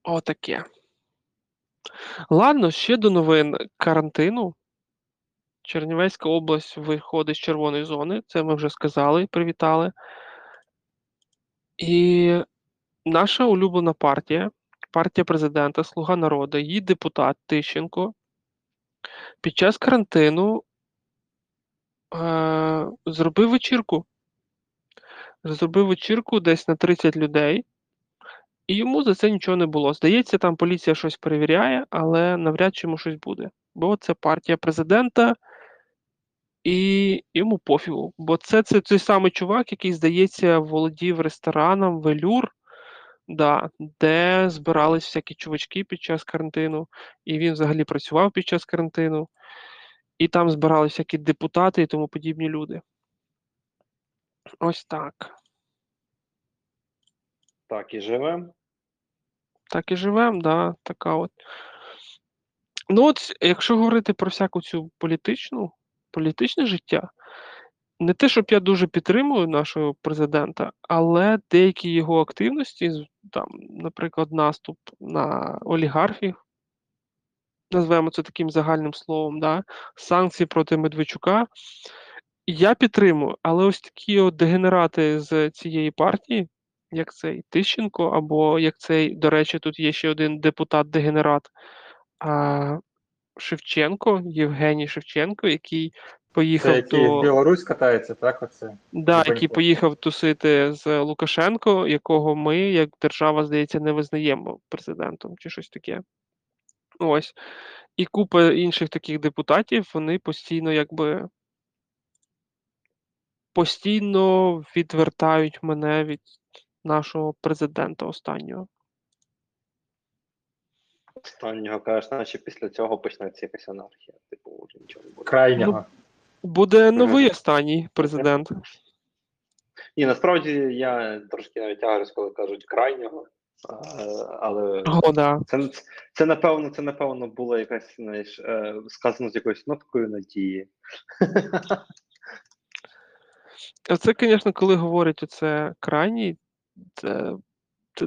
Отаке. Ладно, ще до новин карантину. Чернівецька область виходить з червоної зони. Це ми вже сказали, привітали. І наша улюблена партія, партія президента, Слуга народу, її депутат Тищенко під час карантину е- зробив вечірку. Зробив вечірку десь на 30 людей. І йому за це нічого не було. Здається, там поліція щось перевіряє, але навряд чи йому щось буде. Бо це партія президента, і йому пофігу. Бо це, це той самий чувак, який, здається, володів рестораном Велюр, да, де збирались всякі чувачки під час карантину, і він взагалі працював під час карантину, і там збирались всякі депутати і тому подібні люди. Ось так. Так, і живемо. Так і живемо, да, така от. Ну, от, якщо говорити про всяку цю політичну, політичне життя, не те, щоб я дуже підтримую нашого президента, але деякі його активності, там, наприклад, наступ на олігархів, назвемо це таким загальним словом, да, санкції проти Медведчука, я підтримую, але ось такі от дегенерати з цієї партії, як цей Тищенко, або як цей, до речі, тут є ще один депутат-дегенерат Шевченко, Євгеній Шевченко, який поїхав Це який до в Білорусь катається, так? Оце? да, який поїхав тусити з Лукашенко, якого ми, як держава, здається, не визнаємо президентом чи щось таке. Ось. І купа інших таких депутатів, вони постійно якби постійно відвертають мене від нашого президента останнього. Останнього кажеш, наче після цього почнеться якась анархія. Типу, нічого не буде. Крайнього. Буде новий останній президент. Ні, насправді я трошки навіть тягаюсь, коли кажуть крайнього. Але О, да. це, це напевно, це напевно було якась, знаєш, е, сказано з якоюсь ноткою надії. Це, звісно, коли говорять оце крайній, це, це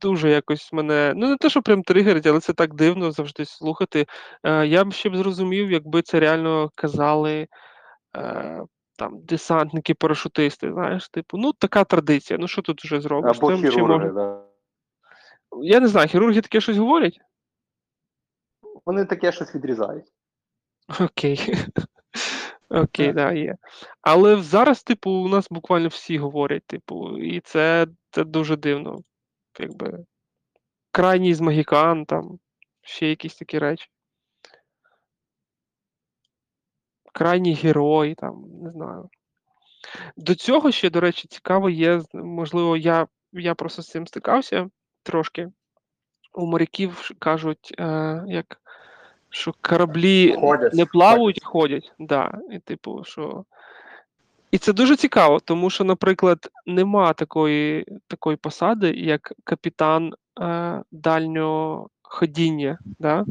дуже якось мене. Ну, не те, що прям тригерить, але це так дивно завжди слухати. Е, я б ще б зрозумів, якби це реально казали е, там десантники-парашутисти, знаєш, типу, ну така традиція. Ну що тут вже зробиш? Або Це хірурги, може- да. Я не знаю, хірурги таке щось говорять? Вони таке щось відрізають. Окей. Окей, да, є. Але зараз, типу, у нас буквально всі говорять, типу, і це, це дуже дивно. Якби крайній з Магікан, там, ще якісь такі речі. Крайній герой, там, не знаю. До цього ще, до речі, цікаво є, можливо, я, я просто з цим стикався трошки. У моряків кажуть, е, як, що кораблі Ходять, не плавають, ходять. Да. І, типу, що... І це дуже цікаво, тому що, наприклад, нема такої, такої посади, як капітан е, дальнього ходіння. Да?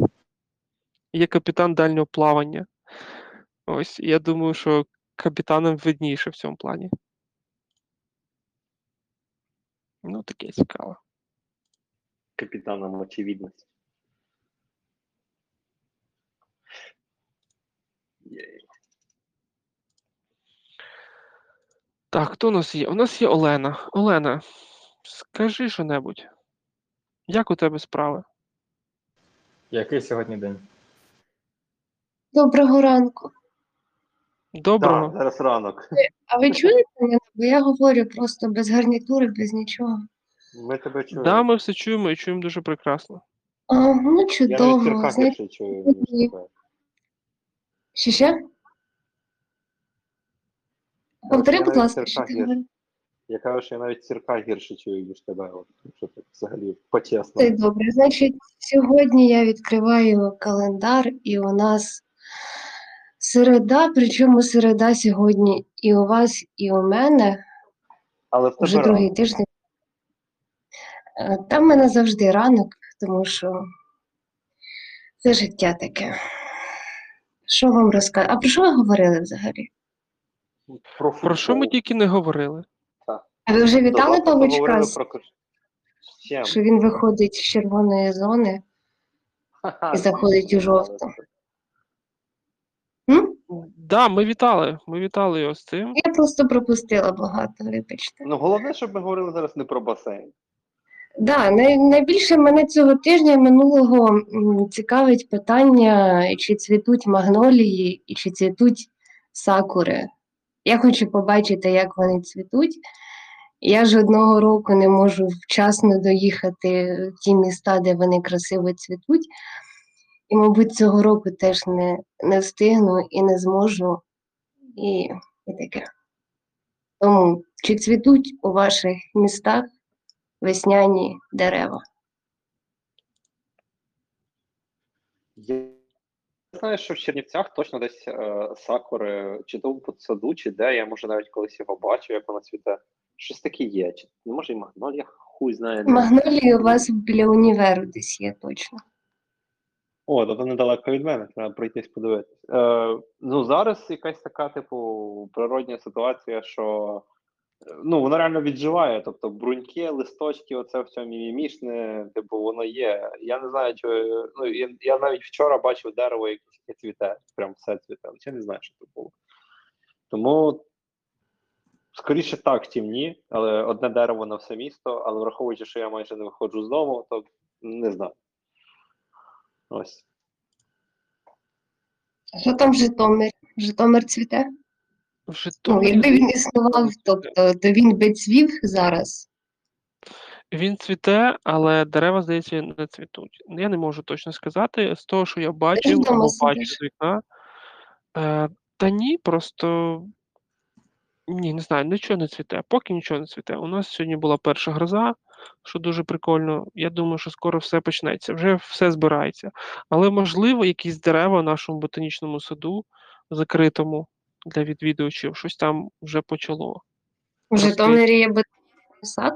Є капітан дальнього плавання. Ось, я думаю, що капітанам видніше в цьому плані. Ну, таке цікаво. Капітаном очевидності. Так, хто у нас є? У нас є Олена. Олена, скажи що-небудь. Як у тебе справи? Який сьогодні день? Доброго ранку. Доброго. Так, зараз ранок. А ви чуєте мене? Бо я говорю просто без гарнітури, без нічого. Ми тебе чуємо. Да, ми все чуємо і чуємо дуже прекрасно. А, ну, Я навіть чудово. Чую, ще ще? Повтори, будь ласка, що ти гірше. говориш? Я кажу, що я навіть сірка гірше чую, ніж тебе. Якщо так взагалі Це по-чесному. добре. Значить, сьогодні я відкриваю календар, і у нас середа, причому середа сьогодні і у вас, і у мене Але в тебе вже другий тиждень. Е, Там в мене завжди ранок, тому що це життя таке. Що вам розказати? А про що ви говорили взагалі? Про, Про що ми тільки не говорили? А ви вже вітали з- про чим? що він виходить з червоної зони? І заходить у жовту. М? Да, ми вітали. Ми вітали його з цим. Я просто пропустила багато, вибачте. Ну, головне, щоб ми говорили зараз не про басейн. Да, най, найбільше мене цього тижня минулого цікавить питання, чи цвітуть магнолії і чи цвітуть сакури. Я хочу побачити, як вони цвітуть. Я ж одного року не можу вчасно доїхати в ті міста, де вони красиво цвітуть. І, мабуть, цього року теж не, не встигну і не зможу. І, і таке. Тому чи цвітуть у ваших містах весняні дерева? Я знаю, що в Чернівцях точно десь е, сакури, чи то в саду, чи де, я може навіть колись його бачив, як вона цвіте. Щось таке є. Чи, ну, може і магнолія, хуй знає. де. Магнолії у вас біля універу десь є точно. О, тобто недалеко від мене, треба пройтись подивитись. Е, ну, зараз якась така, типу, природня ситуація, що ну, воно реально відживає. Тобто бруньки, листочки, оце все мімімішне, типу, воно є. Я не знаю, чи ну, я, я навіть вчора бачив дерево, яке цвіте, прям все цвіте. Я не знаю, що це було. Тому, скоріше так, чим ні, але одне дерево на все місто, але враховуючи, що я майже не виходжу з дому, то не знаю. Ось. Що там в Житомирі? Житомир цвіте? В Ну, Житомирі якби він існував, тобто то він би цвів зараз. він цвіте, але дерева, здається, не цвітуть. Я не можу точно сказати. З того, що я бачив вдома або бачу сидиш. з вікна. Е, та ні, просто ні, не знаю, нічого не цвіте. Поки нічого не цвіте. У нас сьогодні була перша гроза, що дуже прикольно. Я думаю, що скоро все почнеться. Вже все збирається. Але можливо, якісь дерева в нашому ботанічному саду закритому для відвідувачів, щось там вже почало. Просто Житомирі є ботанічний сад,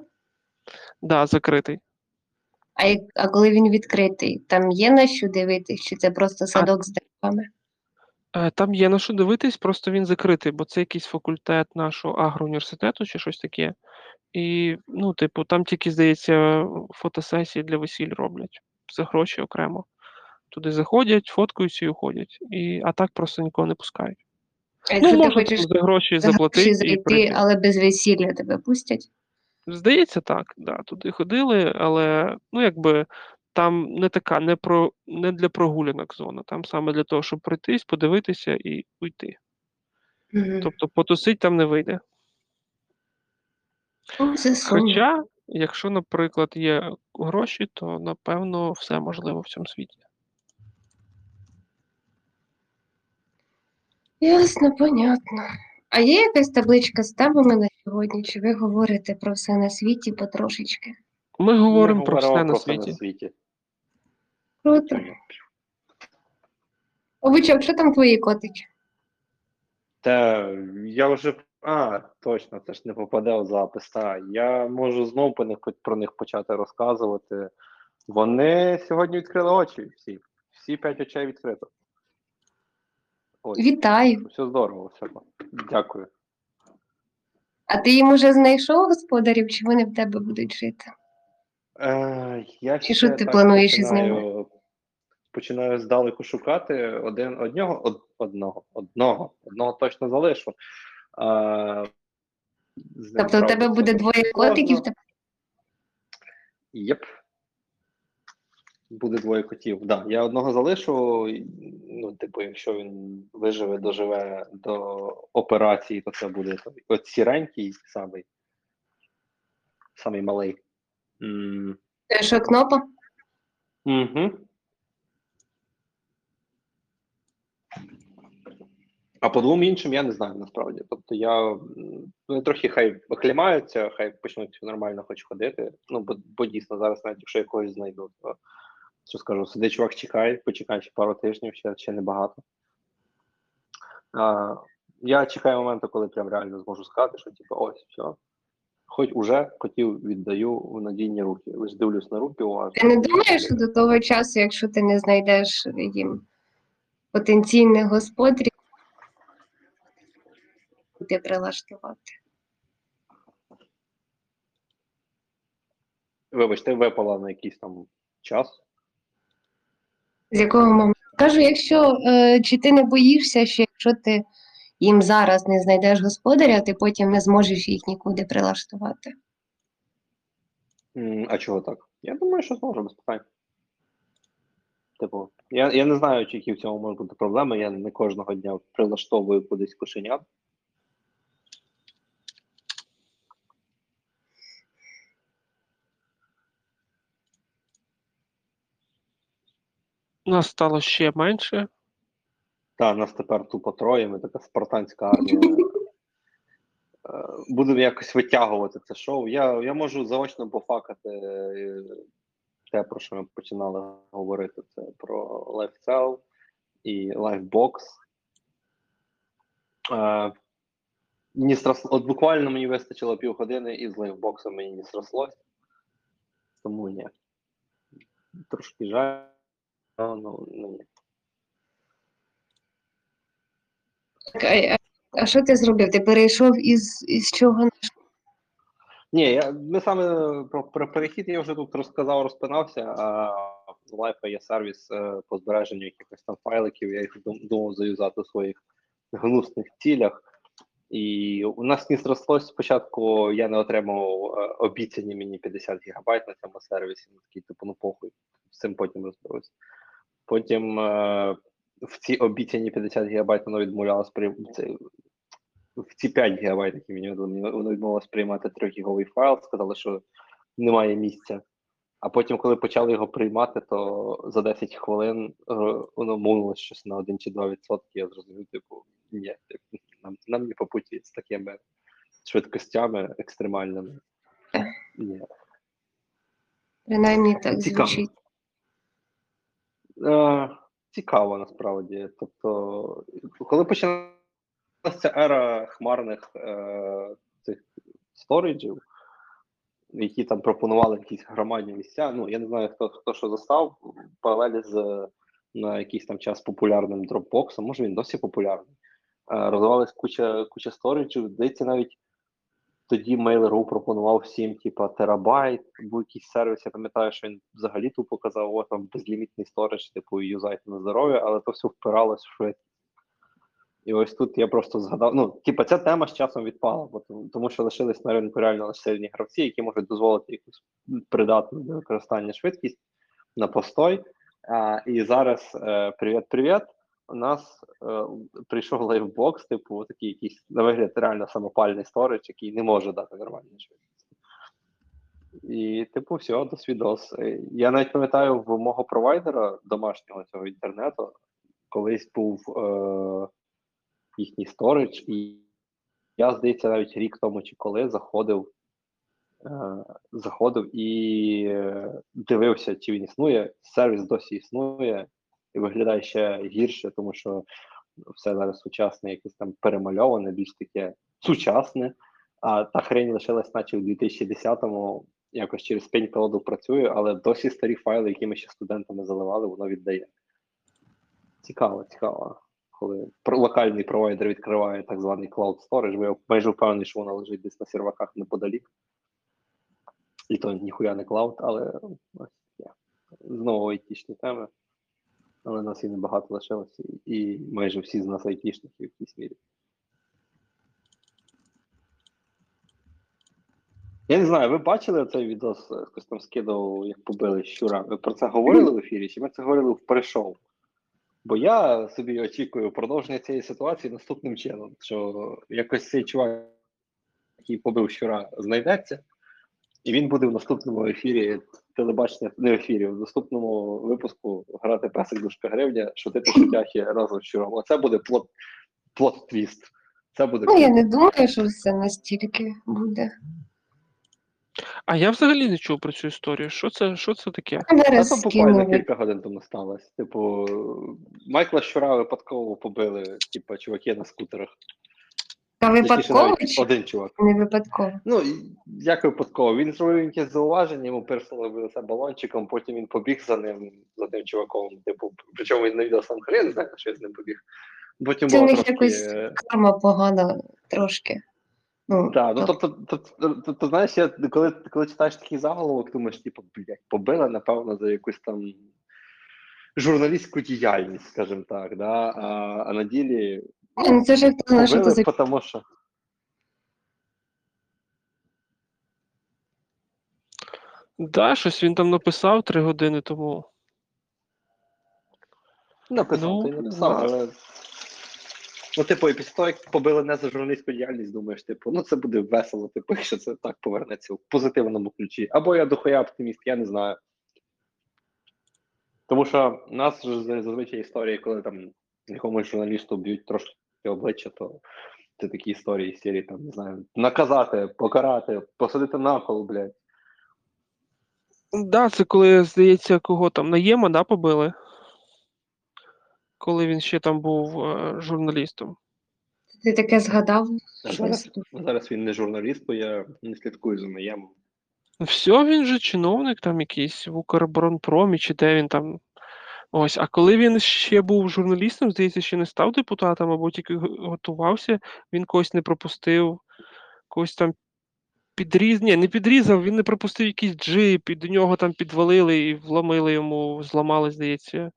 Да, закритий. а, як- а коли він відкритий, там є на що дивитись, чи це просто садок з деревами? Е, Там є на що дивитись, просто він закритий, бо це якийсь факультет нашого агроуніверситету чи щось таке. І, ну, типу, там тільки, здається, фотосесії для весіль роблять за гроші окремо. Туди заходять, фоткаються і уходять. І, а так просто нікого не пускають. А Ну, ти можна хочеш за гроші заплатити гроші і зайти, прийти. але без весілля тебе пустять? Здається, так, да, туди ходили, але ну якби там не така, не про не для прогулянок зона, там саме для того, щоб пройтись, подивитися і уйти. Мгм. Тобто потусить там не вийде. Ну, Хоча, якщо, наприклад, є гроші, то напевно все можливо в цьому світі. Ясно, понятно. А є якась табличка з темами на сьогодні, чи ви говорите про все на світі потрошечки? Ми говоримо про все на світі. Круто. Обичок, що там твої котики? Та я вже. А, точно, це ж не попаде в запис. Та, я можу них, про них почати розказувати. Вони сьогодні відкрили очі всі. Всі п'ять очей відкрито. Ось. Вітаю. Все здорово, все. Дякую. А ти їм уже знайшов господарів, чи вони в тебе будуть жити? Е, я Чи ще що ти так плануєш із починаю, починаю здалеку шукати один одного, од, одного, одного, одного точно залишу. З ним, Тобто у тебе буде дуже двоє котиків, сложно. та- Єп. Буде двоє котів. Да. Я одного залишу. Ну, типу, якщо він виживе, доживе до операції, то це буде от сіренький, самий, самий малий. М, Це що, кнопа? Угу. А по двом іншим я не знаю насправді. Тобто я м, ну, трохи хай оклімаються, хай почнуть нормально хоч ходити. Ну, бо, бо дійсно зараз, навіть якщо я когось знайду, то що скажу, сиди чувак, чекай, почекай ще пару тижнів, ще, ще небагато. А, я чекаю моменту, коли прям реально зможу сказати, що типу, ось, все. Хоч уже котів віддаю в надійні руки. Лише дивлюсь на руки уважно. Ти не думаєш, що до того часу, якщо ти не знайдеш їм потенційних господарів, ти прилаштувати? Вибачте, випала на якийсь там час. З якого моменту? Кажу, якщо е, чи ти не боїшся, що якщо ти їм зараз не знайдеш господаря, ти потім не зможеш їх нікуди прилаштувати. А чого так? Я думаю, що зможу без питань. Типу, я, я не знаю, чи які в цьому можуть бути проблеми. Я не кожного дня прилаштовую кудись кошенят. Нас стало ще менше. Та нас тепер тупо троє, ми така спартанська армія. Е, Будемо якось витягувати це шоу. Я, я можу заочно пофакати е, те, про що ми починали говорити. Це про LiveCell і LiveBox. Е, Мені страс... От буквально мені вистачило півгодини, і з лайфбоксом мені не зрослось. Тому ні. Трошки жаль. Але, Ну, ну, ні. Так, А, а- що ти зробив? Ти перейшов із, із чого на що? Ні, я, ми саме про, про перехід я вже тут розказав, розпинався, а в Life є сервіс е, по збереженню якихось там файликів, я їх думав заюзати у своїх гнусних цілях. І у нас не зрослось спочатку, я не отримав е, обіцяні мені 50 гігабайт на цьому сервісі. Ну, такий, типу, ну похуй, з цим потім розберусь. Потім е, в ці обіцяні 50 гігабайт воно відмовлялось при це, в ці 5 гігабайт, які мені видали, воно відмовилось приймати 3 гіговий файл, сказали, що немає місця. А потім, коли почали його приймати, то за 10 хвилин е, воно мовилось щось на 1 чи 2 відсотки. Я зрозумів, типу, ні, типу, нам, нам не по путі з такими швидкостями екстремальними. Ні. Принаймні так Цікаво. звучить. Е, цікаво насправді. Тобто, коли почалася ера хмарних е, цих сториджів, які там пропонували якісь громадні місця. Ну, я не знаю, хто, хто що застав паралелі з на якийсь там час популярним дропбоксом, може він досі популярний. Е, розвивалась куча, куча сториджів. Здається, навіть тоді Mail.ru пропонував всім, типа, терабайт, був якийсь сервіс, я пам'ятаю, що він взагалі тупо казав, о, там безлімітний сторож, типу, юзайте на здоров'я, але то все впиралось в швидкість. І ось тут я просто згадав. Ну, типа, ця тема з часом відпала, бо тому- що лишились на ринку реально сильні гравці, які можуть дозволити якусь придатну для використання швидкість на постой. А, і зараз е, привіт-привіт. У нас е, прийшов лайфбокс, типу, такий якийсь на вигляд реально самопальний сторич, який не може дати нормальну швидкість. І, типу, все, до свідос. Е, Я навіть пам'ятаю в мого провайдера домашнього цього інтернету, колись був е, їхній сторич, і я, здається, навіть рік тому чи коли заходив, е, заходив і е, дивився, чи він існує. Сервіс досі існує і виглядає ще гірше, тому що все зараз сучасне, якесь там перемальоване, більш таке сучасне. А та хрень лишилась, наче в 2010-му, якось через пень колоду працює, але досі старі файли, які ми ще студентами заливали, воно віддає. Цікаво, цікаво. коли локальний провайдер відкриває так званий Cloud Storage, бо я майже впевнений, що вона лежить десь на серваках неподалік. І то ніхуя не клауд, але ось. Знову айтішні теми. Але нас і небагато лишилося, і майже всі з нас айтішники в якійсь мірі. Я не знаю, ви бачили цей відос, е, хтось там скидав, як побили щура. Ви про це говорили в ефірі, чи ми це говорили в пришоу? Бо я собі очікую продовження цієї ситуації наступним чином, що якось цей чувак, який побив щура, знайдеться, і він буде в наступному ефірі телебачення, не ефірі, в наступному випуску грати песик дужка гривня, шутити шутяхи разом з щуром. Оце буде плот, плот твіст. Це буде Ну, я не думаю, що все настільки буде. А я взагалі не чув про цю історію. Що це, що це таке? А Та там буквально кілька годин тому сталося. Типу, Майкла Щура випадково побили, типу, чуваки на скутерах. А Точніше, випадково навіть чи один чувак. не випадково? Ну, і як випадково. Він зробив якесь зауваження, йому перснули в лице балончиком, потім він побіг за ним, за тим чуваком. Типу, причому він на відео сам хрен не знає, що я з ним побіг. Потім Це у було них трошки. якось карма погана трошки. Ну, Так, ну тобто, тобто, тобто, тобто, знаєш, я коли, коли читаєш такий заголовок, думаєш, типу, блядь, побили, напевно, за якусь там журналістську діяльність, скажімо так, да? а, а на ділі ну, це ж як то наше то побили, за тому що. Да, щось він там написав три години тому. Написав, Ну, ти написав, да. але. Ну, типу, і після того, як побили не за журналістську діяльність, думаєш, типу, ну це буде весело, типу, якщо це так повернеться в позитивному ключі. Або я дохуя оптиміст, я не знаю. Тому що у нас ж зазвичай історії, коли там якомусь журналісту б'ють трошки обличчя, то це такі історії з серії, там, не знаю, наказати, покарати, посадити на кол, блядь. Да, це коли, здається, кого там Наєма, да, побили? Коли він ще там був е, журналістом. ти таке згадав? А зараз, зараз він не журналіст, бо я не слідкую за наємом. Все, він же чиновник там якийсь в Укроборонпромі, чи де він там. Ось, а коли він ще був журналістом, здається, ще не став депутатом, або тільки готувався, він когось не пропустив, когось там підріз. Ні, не підрізав, він не пропустив якийсь джип, і до нього там підвалили і вломили йому, зламали, здається,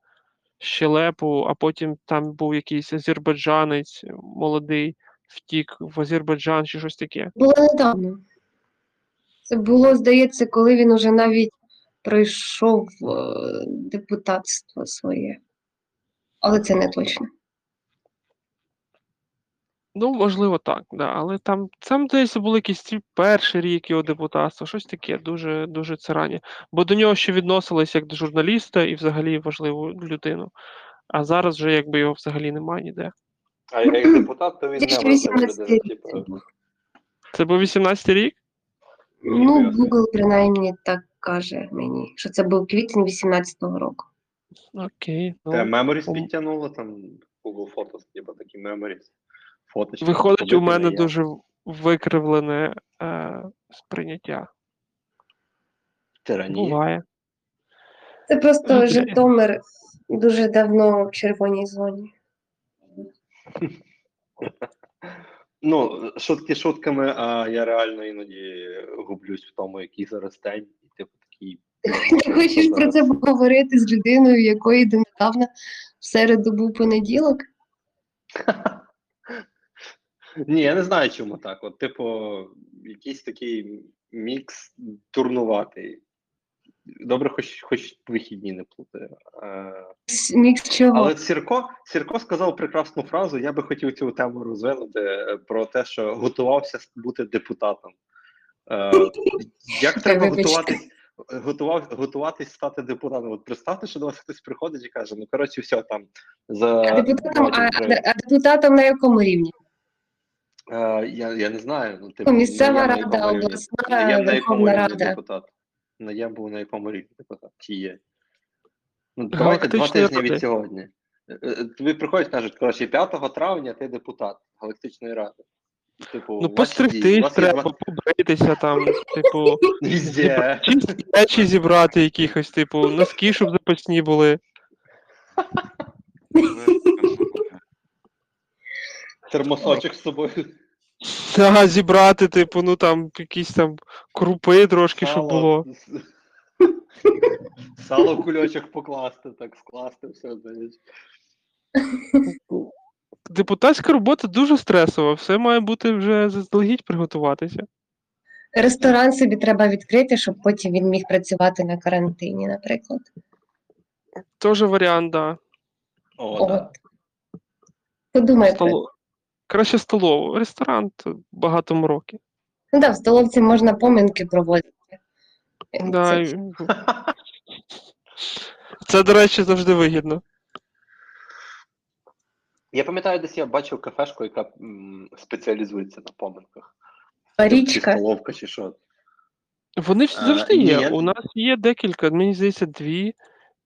щелепу, а потім там був якийсь азербайджанець молодий, втік в Азербайджан чи щось таке. Було недавно. Це було, здається, коли він уже навіть пройшов е, депутатство своє. Але це не точно. Ну, можливо, так, да. Але там, там десь були якісь ці перший рік його депутатства, щось таке, дуже, дуже це раннє. Бо до нього ще відносились як до журналіста і взагалі важливу людину. А зараз вже якби його взагалі немає ніде. А як депутат, то він Це не ще важлива 18 людина. рік Типу, це був. Це був 18 рік? Ну, Google принаймні так каже мені, що це був квітень 18-го року. Окей. Ну, Memories підтягнуло, там Google Photos, типу такі Memories. Фоточки. виходить, у мене не я. дуже викривлене е, сприйняття. Тиранія. Буває. Це просто Окей. Житомир дуже давно в червоній зоні. Ну, шутки шутками, а я реально іноді гублюсь в тому, який зараз день, такий. Ти хочеш про це поговорити з людиною, якої донедавна в середу був понеділок? Ні, я не знаю, чому так. От, типу, якийсь такий мікс турнуватий. Добре, хоч, хоч вихідні не плутаю. Е, Мікс чого? Але Сірко, Сірко сказав прекрасну фразу. Я би хотів цю тему розвинути е, про те, що готувався бути депутатом. Е, як треба вибачте. готуватись, готував, готуватись стати депутатом? От представте, що до вас хтось приходить і каже: ну коротше, все там за А депутатом, а, а депутатом на якому рівні? Е, я, я не знаю. Ну, типу, Ну, Місцева на рада, якому обласна, на, на якому Верховна рівні Рада. депутат. На я був на якому рівні депутат? Чи є? Ну, давайте два тижні від сьогодні. Е, е, Тобі приходять, кажуть, коротше, 5 травня ти депутат Галактичної ради. Типу, Ну, постригтись треба, побритися там, типу, Везде. чисті речі зібрати якихось, типу, носки, щоб запасні були. Термосочок з собою. Ага, зібрати, типу, ну там якісь там крупи трошки, щоб було. Сало в кульочок покласти, так скласти, все, знаєш. Депутатська робота дуже стресова, все має бути вже заздалегідь приготуватися. Ресторан собі треба відкрити, щоб потім він міг працювати на карантині, наприклад. Теж варіант, да. О, От. да. Подумай про Столо... Краще столову. Ресторан то багато мороки. Ну да, в столовці можна поминки проводити. Да, Це- і- Це, до речі, завжди вигідно. Я пам'ятаю, десь я бачив кафешку, яка м, спеціалізується на поминках. Річка. Чи столовка, чи що. Вони ж А, завжди ні, є. У нас є декілька, мені здається, дві,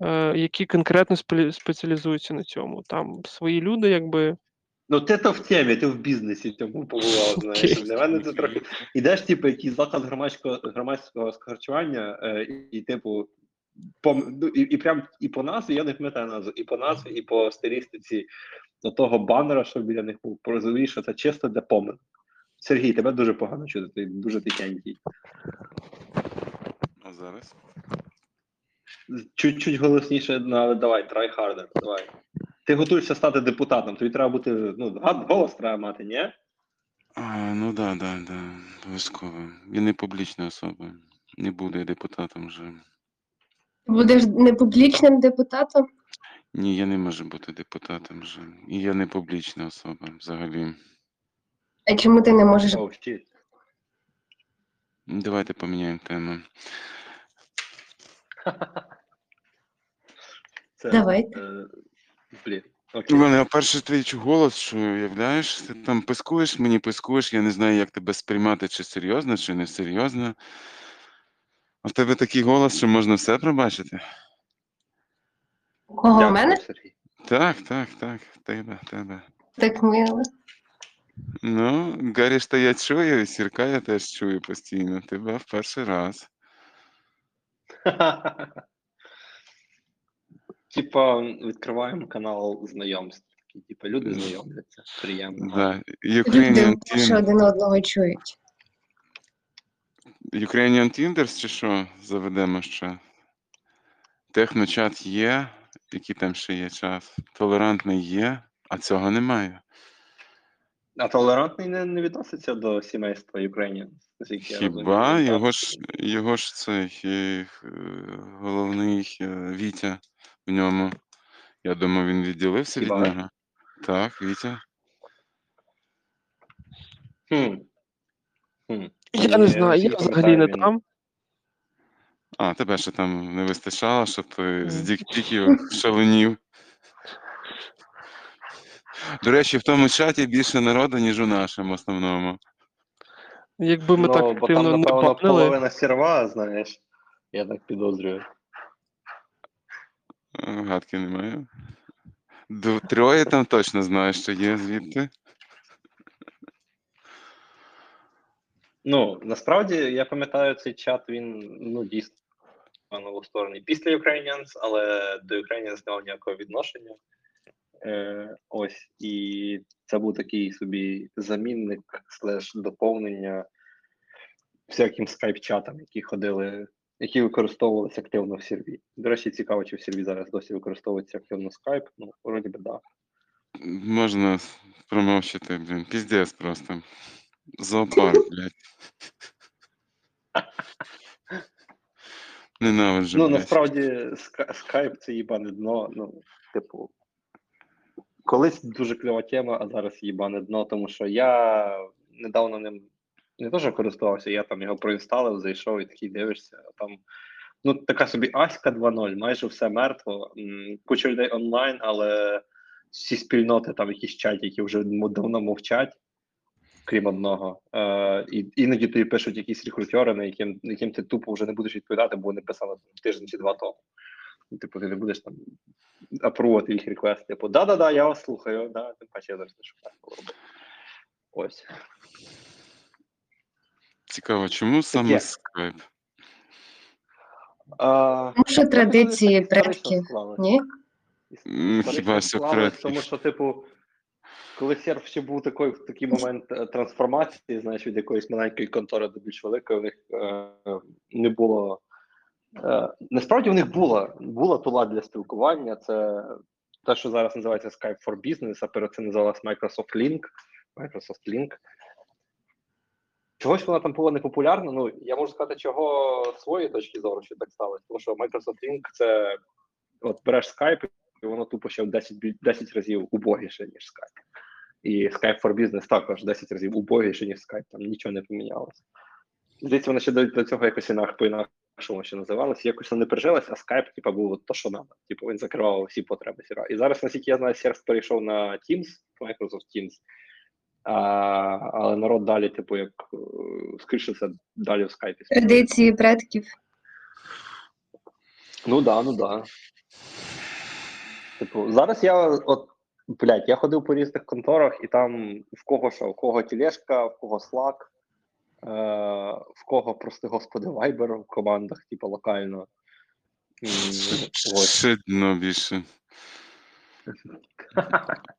е, які конкретно спе- спеціалізуються на цьому. Там свої люди, якби. Ну, ти то в темі, ти в бізнесі цьому побував, знаєш. Окей. Для мене це трохи. Ідеш, типу, якийсь заклад громадського громадського харчування, е, і, і, типу, по, ну, і, і прям і по назві, я не пам'ятаю назву, і по назві, і по стилістиці до того банера, що біля них був, порозумієш, що це чисто для помин. Сергій, тебе дуже погано чути, ти дуже тихенький. А зараз? Чуть-чуть голосніше, ну, але давай, try harder, давай. Ти готуєшся стати депутатом, тобі треба бути, ну, голос треба мати, ні? А, ну да, да, да, обов'язково. Я не публічна особа. Не буду я депутатом вже. Будеш непублічним депутатом? Ні, я не можу бути депутатом вже. І я не публічна особа взагалі. А чому ти не можеш? Давайте поміняємо тему. Це, Давайте. Е, блін. У Окей. мене перший твій чу- голос, що уявляєш, ти там пискуєш, мені пискуєш, я не знаю, як тебе сприймати, чи серйозно, чи не серйозно. А в тебе такий голос, що можна все пробачити. У Кого Дякую, мене? Сергій. Так, так, так, тебе, тебе. Так мило. Ну, Гаррі то я чую, і Сірка я теж чую постійно. Тебе в перший раз. Типа, відкриваємо канал знайомств. Типа, люди знайомляться. Приємно. Да. Люди Ukrainian, вперше Team, один одного чують. Ukrainian Tinders чи що заведемо ще? Техночат є, який там ще є час. Толерантний є, а цього немає. А толерантний не, не відноситься до сімейства я. Хіба його ж його ж цей е, головний е, Вітя в ньому. Я думаю, він відділився Хіба? від нього. Так, Вітя. Хм. Хм. Я не знаю, я взагалі не там. А, тебе ще там не вистачало, щоб ти з дікпіків шаленів. До речі, в тому чаті більше народу, ніж у нашому основному. Якби ми ну, так бо там, активно не напевно, банили. половина серва, знаєш. Я так підозрюю. А, Гадки немає. Ду- Троє там точно знаю, що є звідти. Ну, насправді, я пам'ятаю, цей чат, він ну, дійсно новостворений після Ukrainians, але до Ukrainians не мав ніякого відношення. Е, ось, і це був такий собі замінник, слеш доповнення всяким скайп-чатам, які ходили, які використовувалися активно в серві. До речі, цікаво, чи в серві зараз досі використовується активно скайп. Ну, вроді би, да. Можна промовчати, блін. Піздець просто. Зоопарк, блядь. Ненавиджу. Ну, насправді, ска- скайп це їбане дно. Ну, типу, колись дуже кльова тема, а зараз їбане дно, тому що я недавно ним не що користувався, я там його проінсталив, зайшов і такий дивишся, а там. Ну, така собі Аська 2.0, майже все мертво. Куча людей онлайн, але всі спільноти, там якісь чаті, які вже давно мовчать, крім одного. Е, і іноді тобі пишуть якісь рекрутери, на яким, на яким ти тупо вже не будеш відповідати, бо вони писали тиждень чи два тому. Типу, ти не будеш там апрувати їх реквест, типу, да-да-да, я вас слухаю, да, тим паче я зараз не шукаю. Ось. Цікаво, чому саме скайп? А, Тому що традиції предків. Ні? Хіба що предків. Тому що, типу, коли серф ще був такий, такий момент е, трансформації, знаєш, від якоїсь маленької контори до більш великої, у них е, не було. Е, насправді в них була, була тула для спілкування. Це те, що зараз називається Skype for Business, а перед цим називалась Microsoft Link. Microsoft Link. Чогось вона там була непопулярна. Ну, я можу сказати, чого своєї точки зору, що так сталося. Тому що Microsoft Link це от береш Skype, і воно тупо ще в 10, 10 разів убогіше, ніж Skype. І Skype for Business також 10 разів убогіше, ніж Skype, там нічого не помінялося. Здається, вона ще до, до цього якось інак по-інакшому ще називалося. Якось не прижилось, а Skype, типа, був то, що треба. Типу, він закривав всі потреби сіра. І зараз, наскільки я знаю, сервіс перейшов на Teams, Microsoft Teams. А, але народ далі, типу, як е, скоріше все, далі в скайпі. Традиції предків. Ну да, ну да. Типу, зараз я от, блядь, я ходив по різних конторах, і там в кого що, в кого тележка, в кого Slack, е, в кого, прости господи, Viber в командах, типу, локально. Ось. Ще дно більше.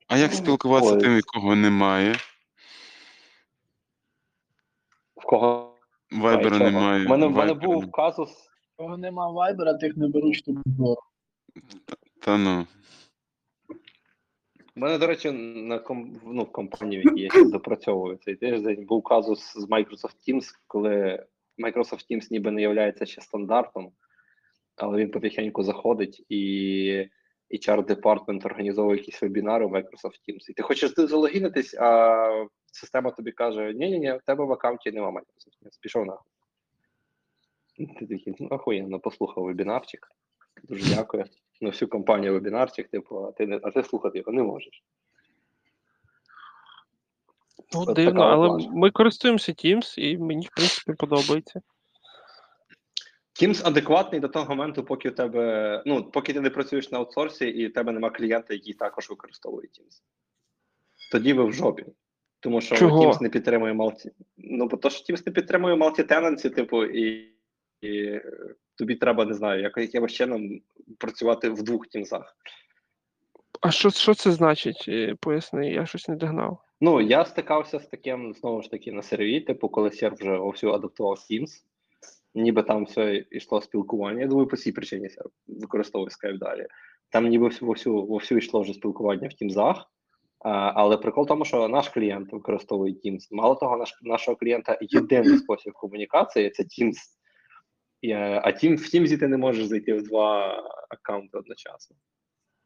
А як спілкуватися Ой. тим, якого немає? В кого Вайбера чого? немає. У мене, в мене був казус. Кого нема вайбера, тих не беруть штуку. Та ну. У мене, до речі, на ком... ну, в компанії, в якій я зараз допрацьовую цей тиждень, був казус з Microsoft Teams, коли Microsoft Teams ніби не є ще стандартом, але він потихеньку заходить і HR департмент організовує якісь вебінари в Microsoft Teams. І ти хочеш залогінитись, а система тобі каже: ні ні ні в тебе в аккаунті нема Microsoft Teams. Пішов нахуй. Ти такий, ну охуєнно, послухав вебінарчик. Дуже дякую. На всю компанію вебінарчик, типу, а ти не а ти слухати його не можеш. Ну, От дивно, але ми користуємося Teams, і мені, в принципі, подобається. Teams адекватний до того моменту, поки у тебе, ну, поки ти не працюєш на аутсорсі і у тебе нема клієнта, який також використовує Teams. Тоді ви в жопі. Тому що Чого? Teams не підтримує малті. Ну, бо то, що Teams не підтримує multi-tenancy, типу, і, і е, тобі треба, не знаю, як, якимось чином працювати в двох тімсах. А що, що це значить? Е, Поясни, я щось не догнав. Ну, я стикався з таким, знову ж таки, на серві, типу, коли серв вже вовсю адаптував Teams, ніби там все йшло спілкування. Я думаю, по цій причині серв використовує Skype далі. Там ніби всю- вовсю, вовсю йшло вже спілкування в а, але прикол в тому, що наш клієнт використовує Teams. Мало того, наш, нашого клієнта єдиний спосіб комунікації це Teams. Е, а Team, в Teams ти не можеш зайти в два аккаунти одночасно.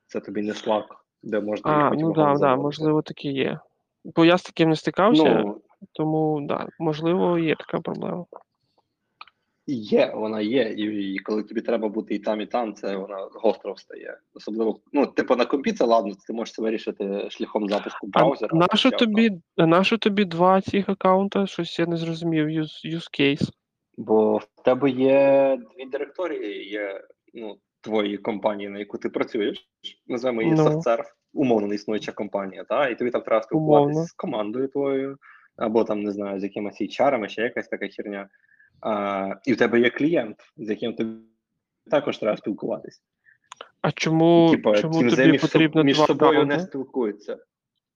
Це тобі не Slack, де можна А, ну так, да, заводити. можливо, таке є. Бо я з таким не стикався, Ну, тому да, можливо, є така проблема. Є, вона є, і, і коли тобі треба бути і там, і там, це вона гостро встає. Особливо, ну, типу на компі це ладно, ти можеш це вирішити шляхом запуску А браузера. нащо тобі, нащо тобі два цих аккаунта? Щось я не зрозумів. Use, use case. Бо в тебе є дві директорії, є ну, твої компанії, на яку ти працюєш. Називаємо її Ну. SoftServe, умовно не існуюча компанія, та? і тобі там треба спілкуватися з командою твоєю, або там, не знаю, з якимось HR, ще якась така херня. А, і в тебе є клієнт, з яким тобі також треба спілкуватися. А чому, Типа, чому тобі потрібно між два собою аккаунти? не спілкуються.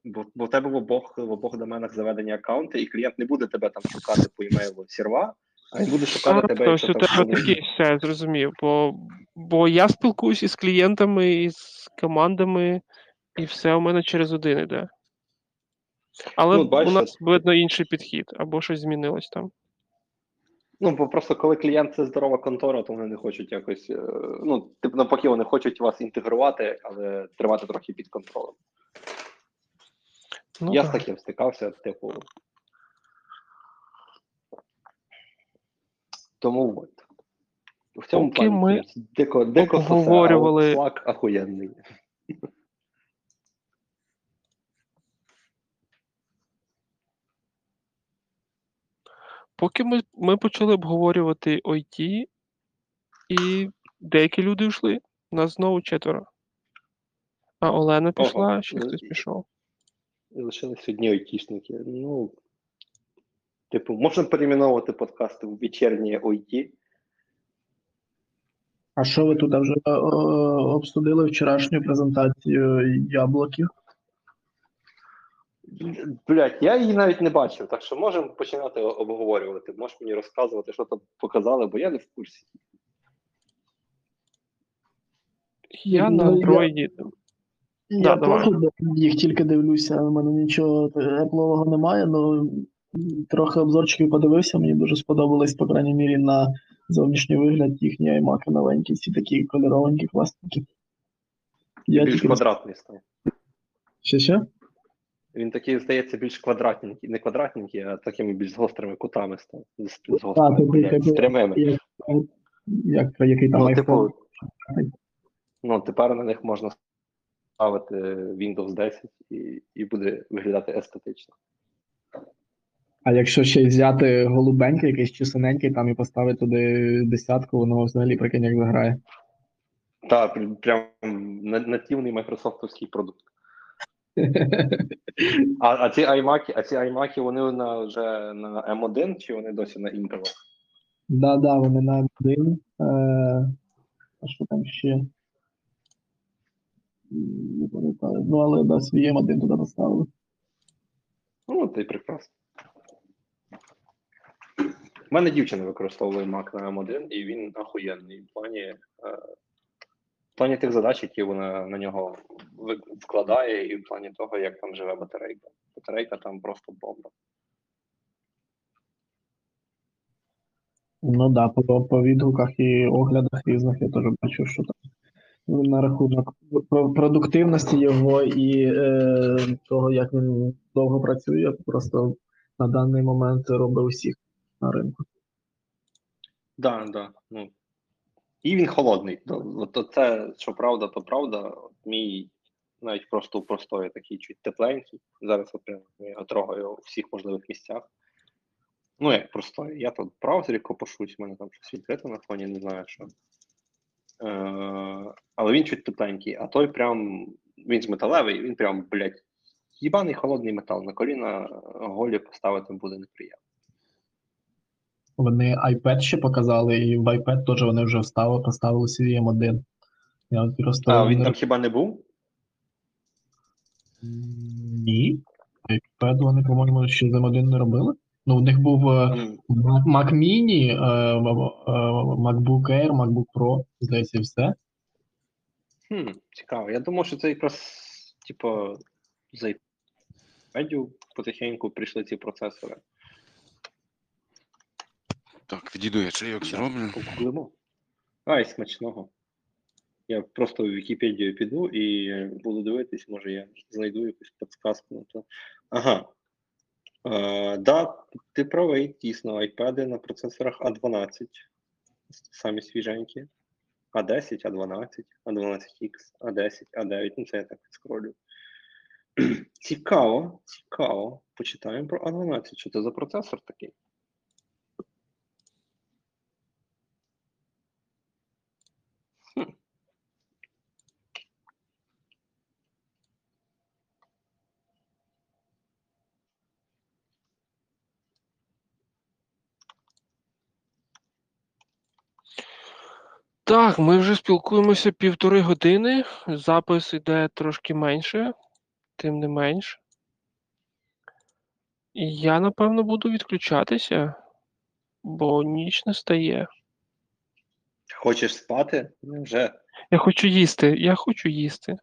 Бо, бо в тебе в обох, в обох доменах заведені аккаунти, і клієнт не буде тебе там шукати по імейлу серва, а він буде шукати А, тебе, то якщо тебе такі, все, зрозумів. Бо, бо я спілкуюся із клієнтами, і з командами, і все у мене через один іде. Але Ну, у нас видно інший підхід, або щось змінилось там. Ну, бо просто коли клієнт це здорова контора, то вони не хочуть якось. е, Ну, типу, навпаки, вони хочуть вас інтегрувати, але тримати трохи під контролем. Ну, Я да. з таким стикався, типу. Тому от. В цьому Поки ми а от обговорювали- Slack ахуєнний. Поки ми, ми почали обговорювати IT, і деякі люди йшли. Нас знову четверо. А Олена пішла, Ого, ще ну, хтось пішов. І лишились одні айтішники. Ну, типу, можна перейменовувати подкасти в вечірнє OIT. А що ви тут вже е, обсудили вчорашню презентацію яблуків? Блять, я її навіть не бачив, так що можемо починати обговорювати. Можеш мені розказувати, що там показали, бо я не в курсі. Я на Ну, я- андроїді. Я Да, давай. їх тільки дивлюся, у мене нічого еплового немає, але трохи обзорчиків подивився, мені дуже сподобалось, по крайній мірі, на зовнішній вигляд їхні аймаки новенькі, ці такі кольоровенькі, класненькі. Я більш тільки квадратний став. ще ще? Він такий, здається, більш квадратненький, не квадратненький, а такими більш з гострими кутами став. З, з гострими, з прямими. Як, як, який там Ну, типу, ну, тепер на них можна ставити Windows 10 і, і буде виглядати естетично. А якщо ще й взяти голубенький, якийсь чи там і поставити туди десятку, воно взагалі прикинь, як заграє. Так, прям на- нативний майкрософтовський продукт. А, а ці iMac, а ці iMac, вони на вже на M1 чи вони досі на Intel? Да, да, вони на один. Е, а що там ще? Не пам'ятаю. Ну, але да, свій М1 туди поставили. Ну, це й прекрасно. У мене дівчина використовує Mac на M1, і він ахуєнний в плані, е, в плані тих задач, які вона на нього вкладає, і в плані того, як там живе батарейка. Батарейка там просто бомба. Ну да, по, по відгуках і оглядах різних я теж бачу, що там на рахунок про- продуктивності його і е, того, як він довго працює, просто на даний момент робить усіх на ринку. Да, да. Ну. І він холодний. То- це, що правда, то правда. Мій навіть просто у простої такий чуть тепленький. Зараз от я трогаю у всіх можливих місцях. Ну, як простої. Я тут в браузері копошусь, в мене там щось відкрито на фоні, не знаю що. Е, але він чуть тепленький, а той прям він з металевий, він прям, блядь, їбаний холодний метал. На коліна голі поставити буде неприємно. Вони iPad ще показали, і в iPad теж вони вже вставили, поставили свій M1. Я от просто А він там хіба не був? Ні. iPad вони, по-моєму, ще з M1 не робили. Ну, у них був. Mac Mac Mini, е, е, MacBook Air, MacBook Pro, здається, і все. Хм, цікаво. Я думав, що це якраз, типу, з iPad потихеньку прийшли ці процесори. Так, відійду я чайок зроблю. Погуглимо. Ай, смачного. Я просто в Вікіпедію піду і буду дивитись, може я знайду якусь підсказку на то. Ага. Е, да, ти правий, дійсно, iPad на процесорах A12. Самі свіженькі. А10, А12, А12X, А10, А9. Ну, це я так скролю. Цікаво, цікаво. Почитаємо про А12. Що це за процесор такий? Так, ми вже спілкуємося півтори години. Запис іде трошки менше, тим не менш. І я, напевно, буду відключатися, бо ніч не стає. Хочеш спати? Вже. Я хочу їсти, я хочу їсти.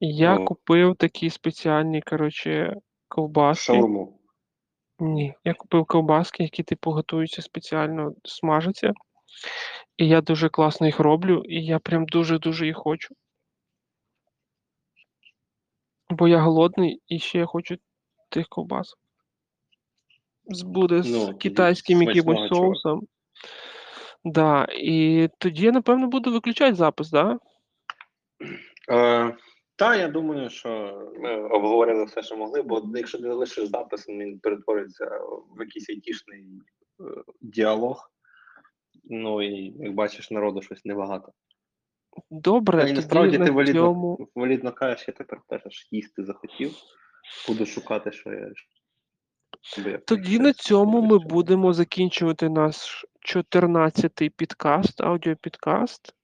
Я Ну. купив такі спеціальні, коротше, ковбаски. Шаурму. Ні, я купив ковбаски, які типу готуються спеціально, смажаться. І я дуже класно їх роблю, і я прям дуже-дуже їх хочу. Бо я голодний і ще я хочу тих ковбасок. З- Буде з Ну, китайським якимось соусом. Да, і тоді я, напевно, буду виключати запис, да? Е, та, я думаю, що ми обговорили все, що могли, бо якщо не лишиш запис, він перетвориться в якийсь айтішний е, діалог. Ну і як бачиш, народу щось небагато. Добре, Та і насправді ти валідно, цьому. валідно кажеш, я тепер теж їсти захотів. Буду шукати, що я. я Тоді на цьому ми будемо закінчувати наш 14-й підкаст, аудіопідкаст.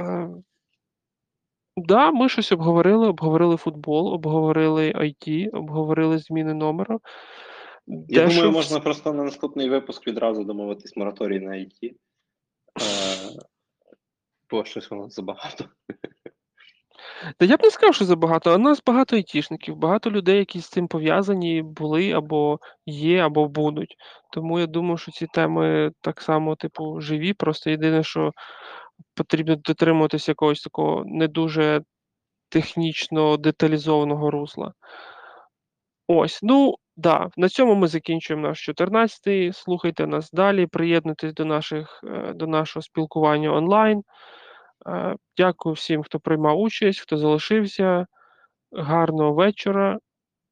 Е, Да, ми щось обговорили, обговорили футбол, обговорили IT, обговорили зміни номера. Я Дещо думаю, в- можна просто на наступний випуск відразу домовитись мораторій на IT. Е, бо щось воно забагато. Та я б не сказав, що забагато. У нас багато айтішників, багато людей, які з цим пов'язані, були або є, або будуть. Тому я думаю, що ці теми так само, типу, живі. Просто єдине, що потрібно дотримуватися якогось такого не дуже технічно деталізованого русла. Ось, ну да, на цьому ми закінчуємо наш 14-й. Слухайте нас далі, приєднуйтесь до наших е, до нашого спілкування онлайн. Е, Дякую всім, хто приймав участь, хто залишився. Гарного вечора.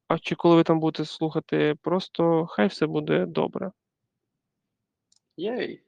А чи коли ви там будете слухати, просто хай все буде добре. Єй!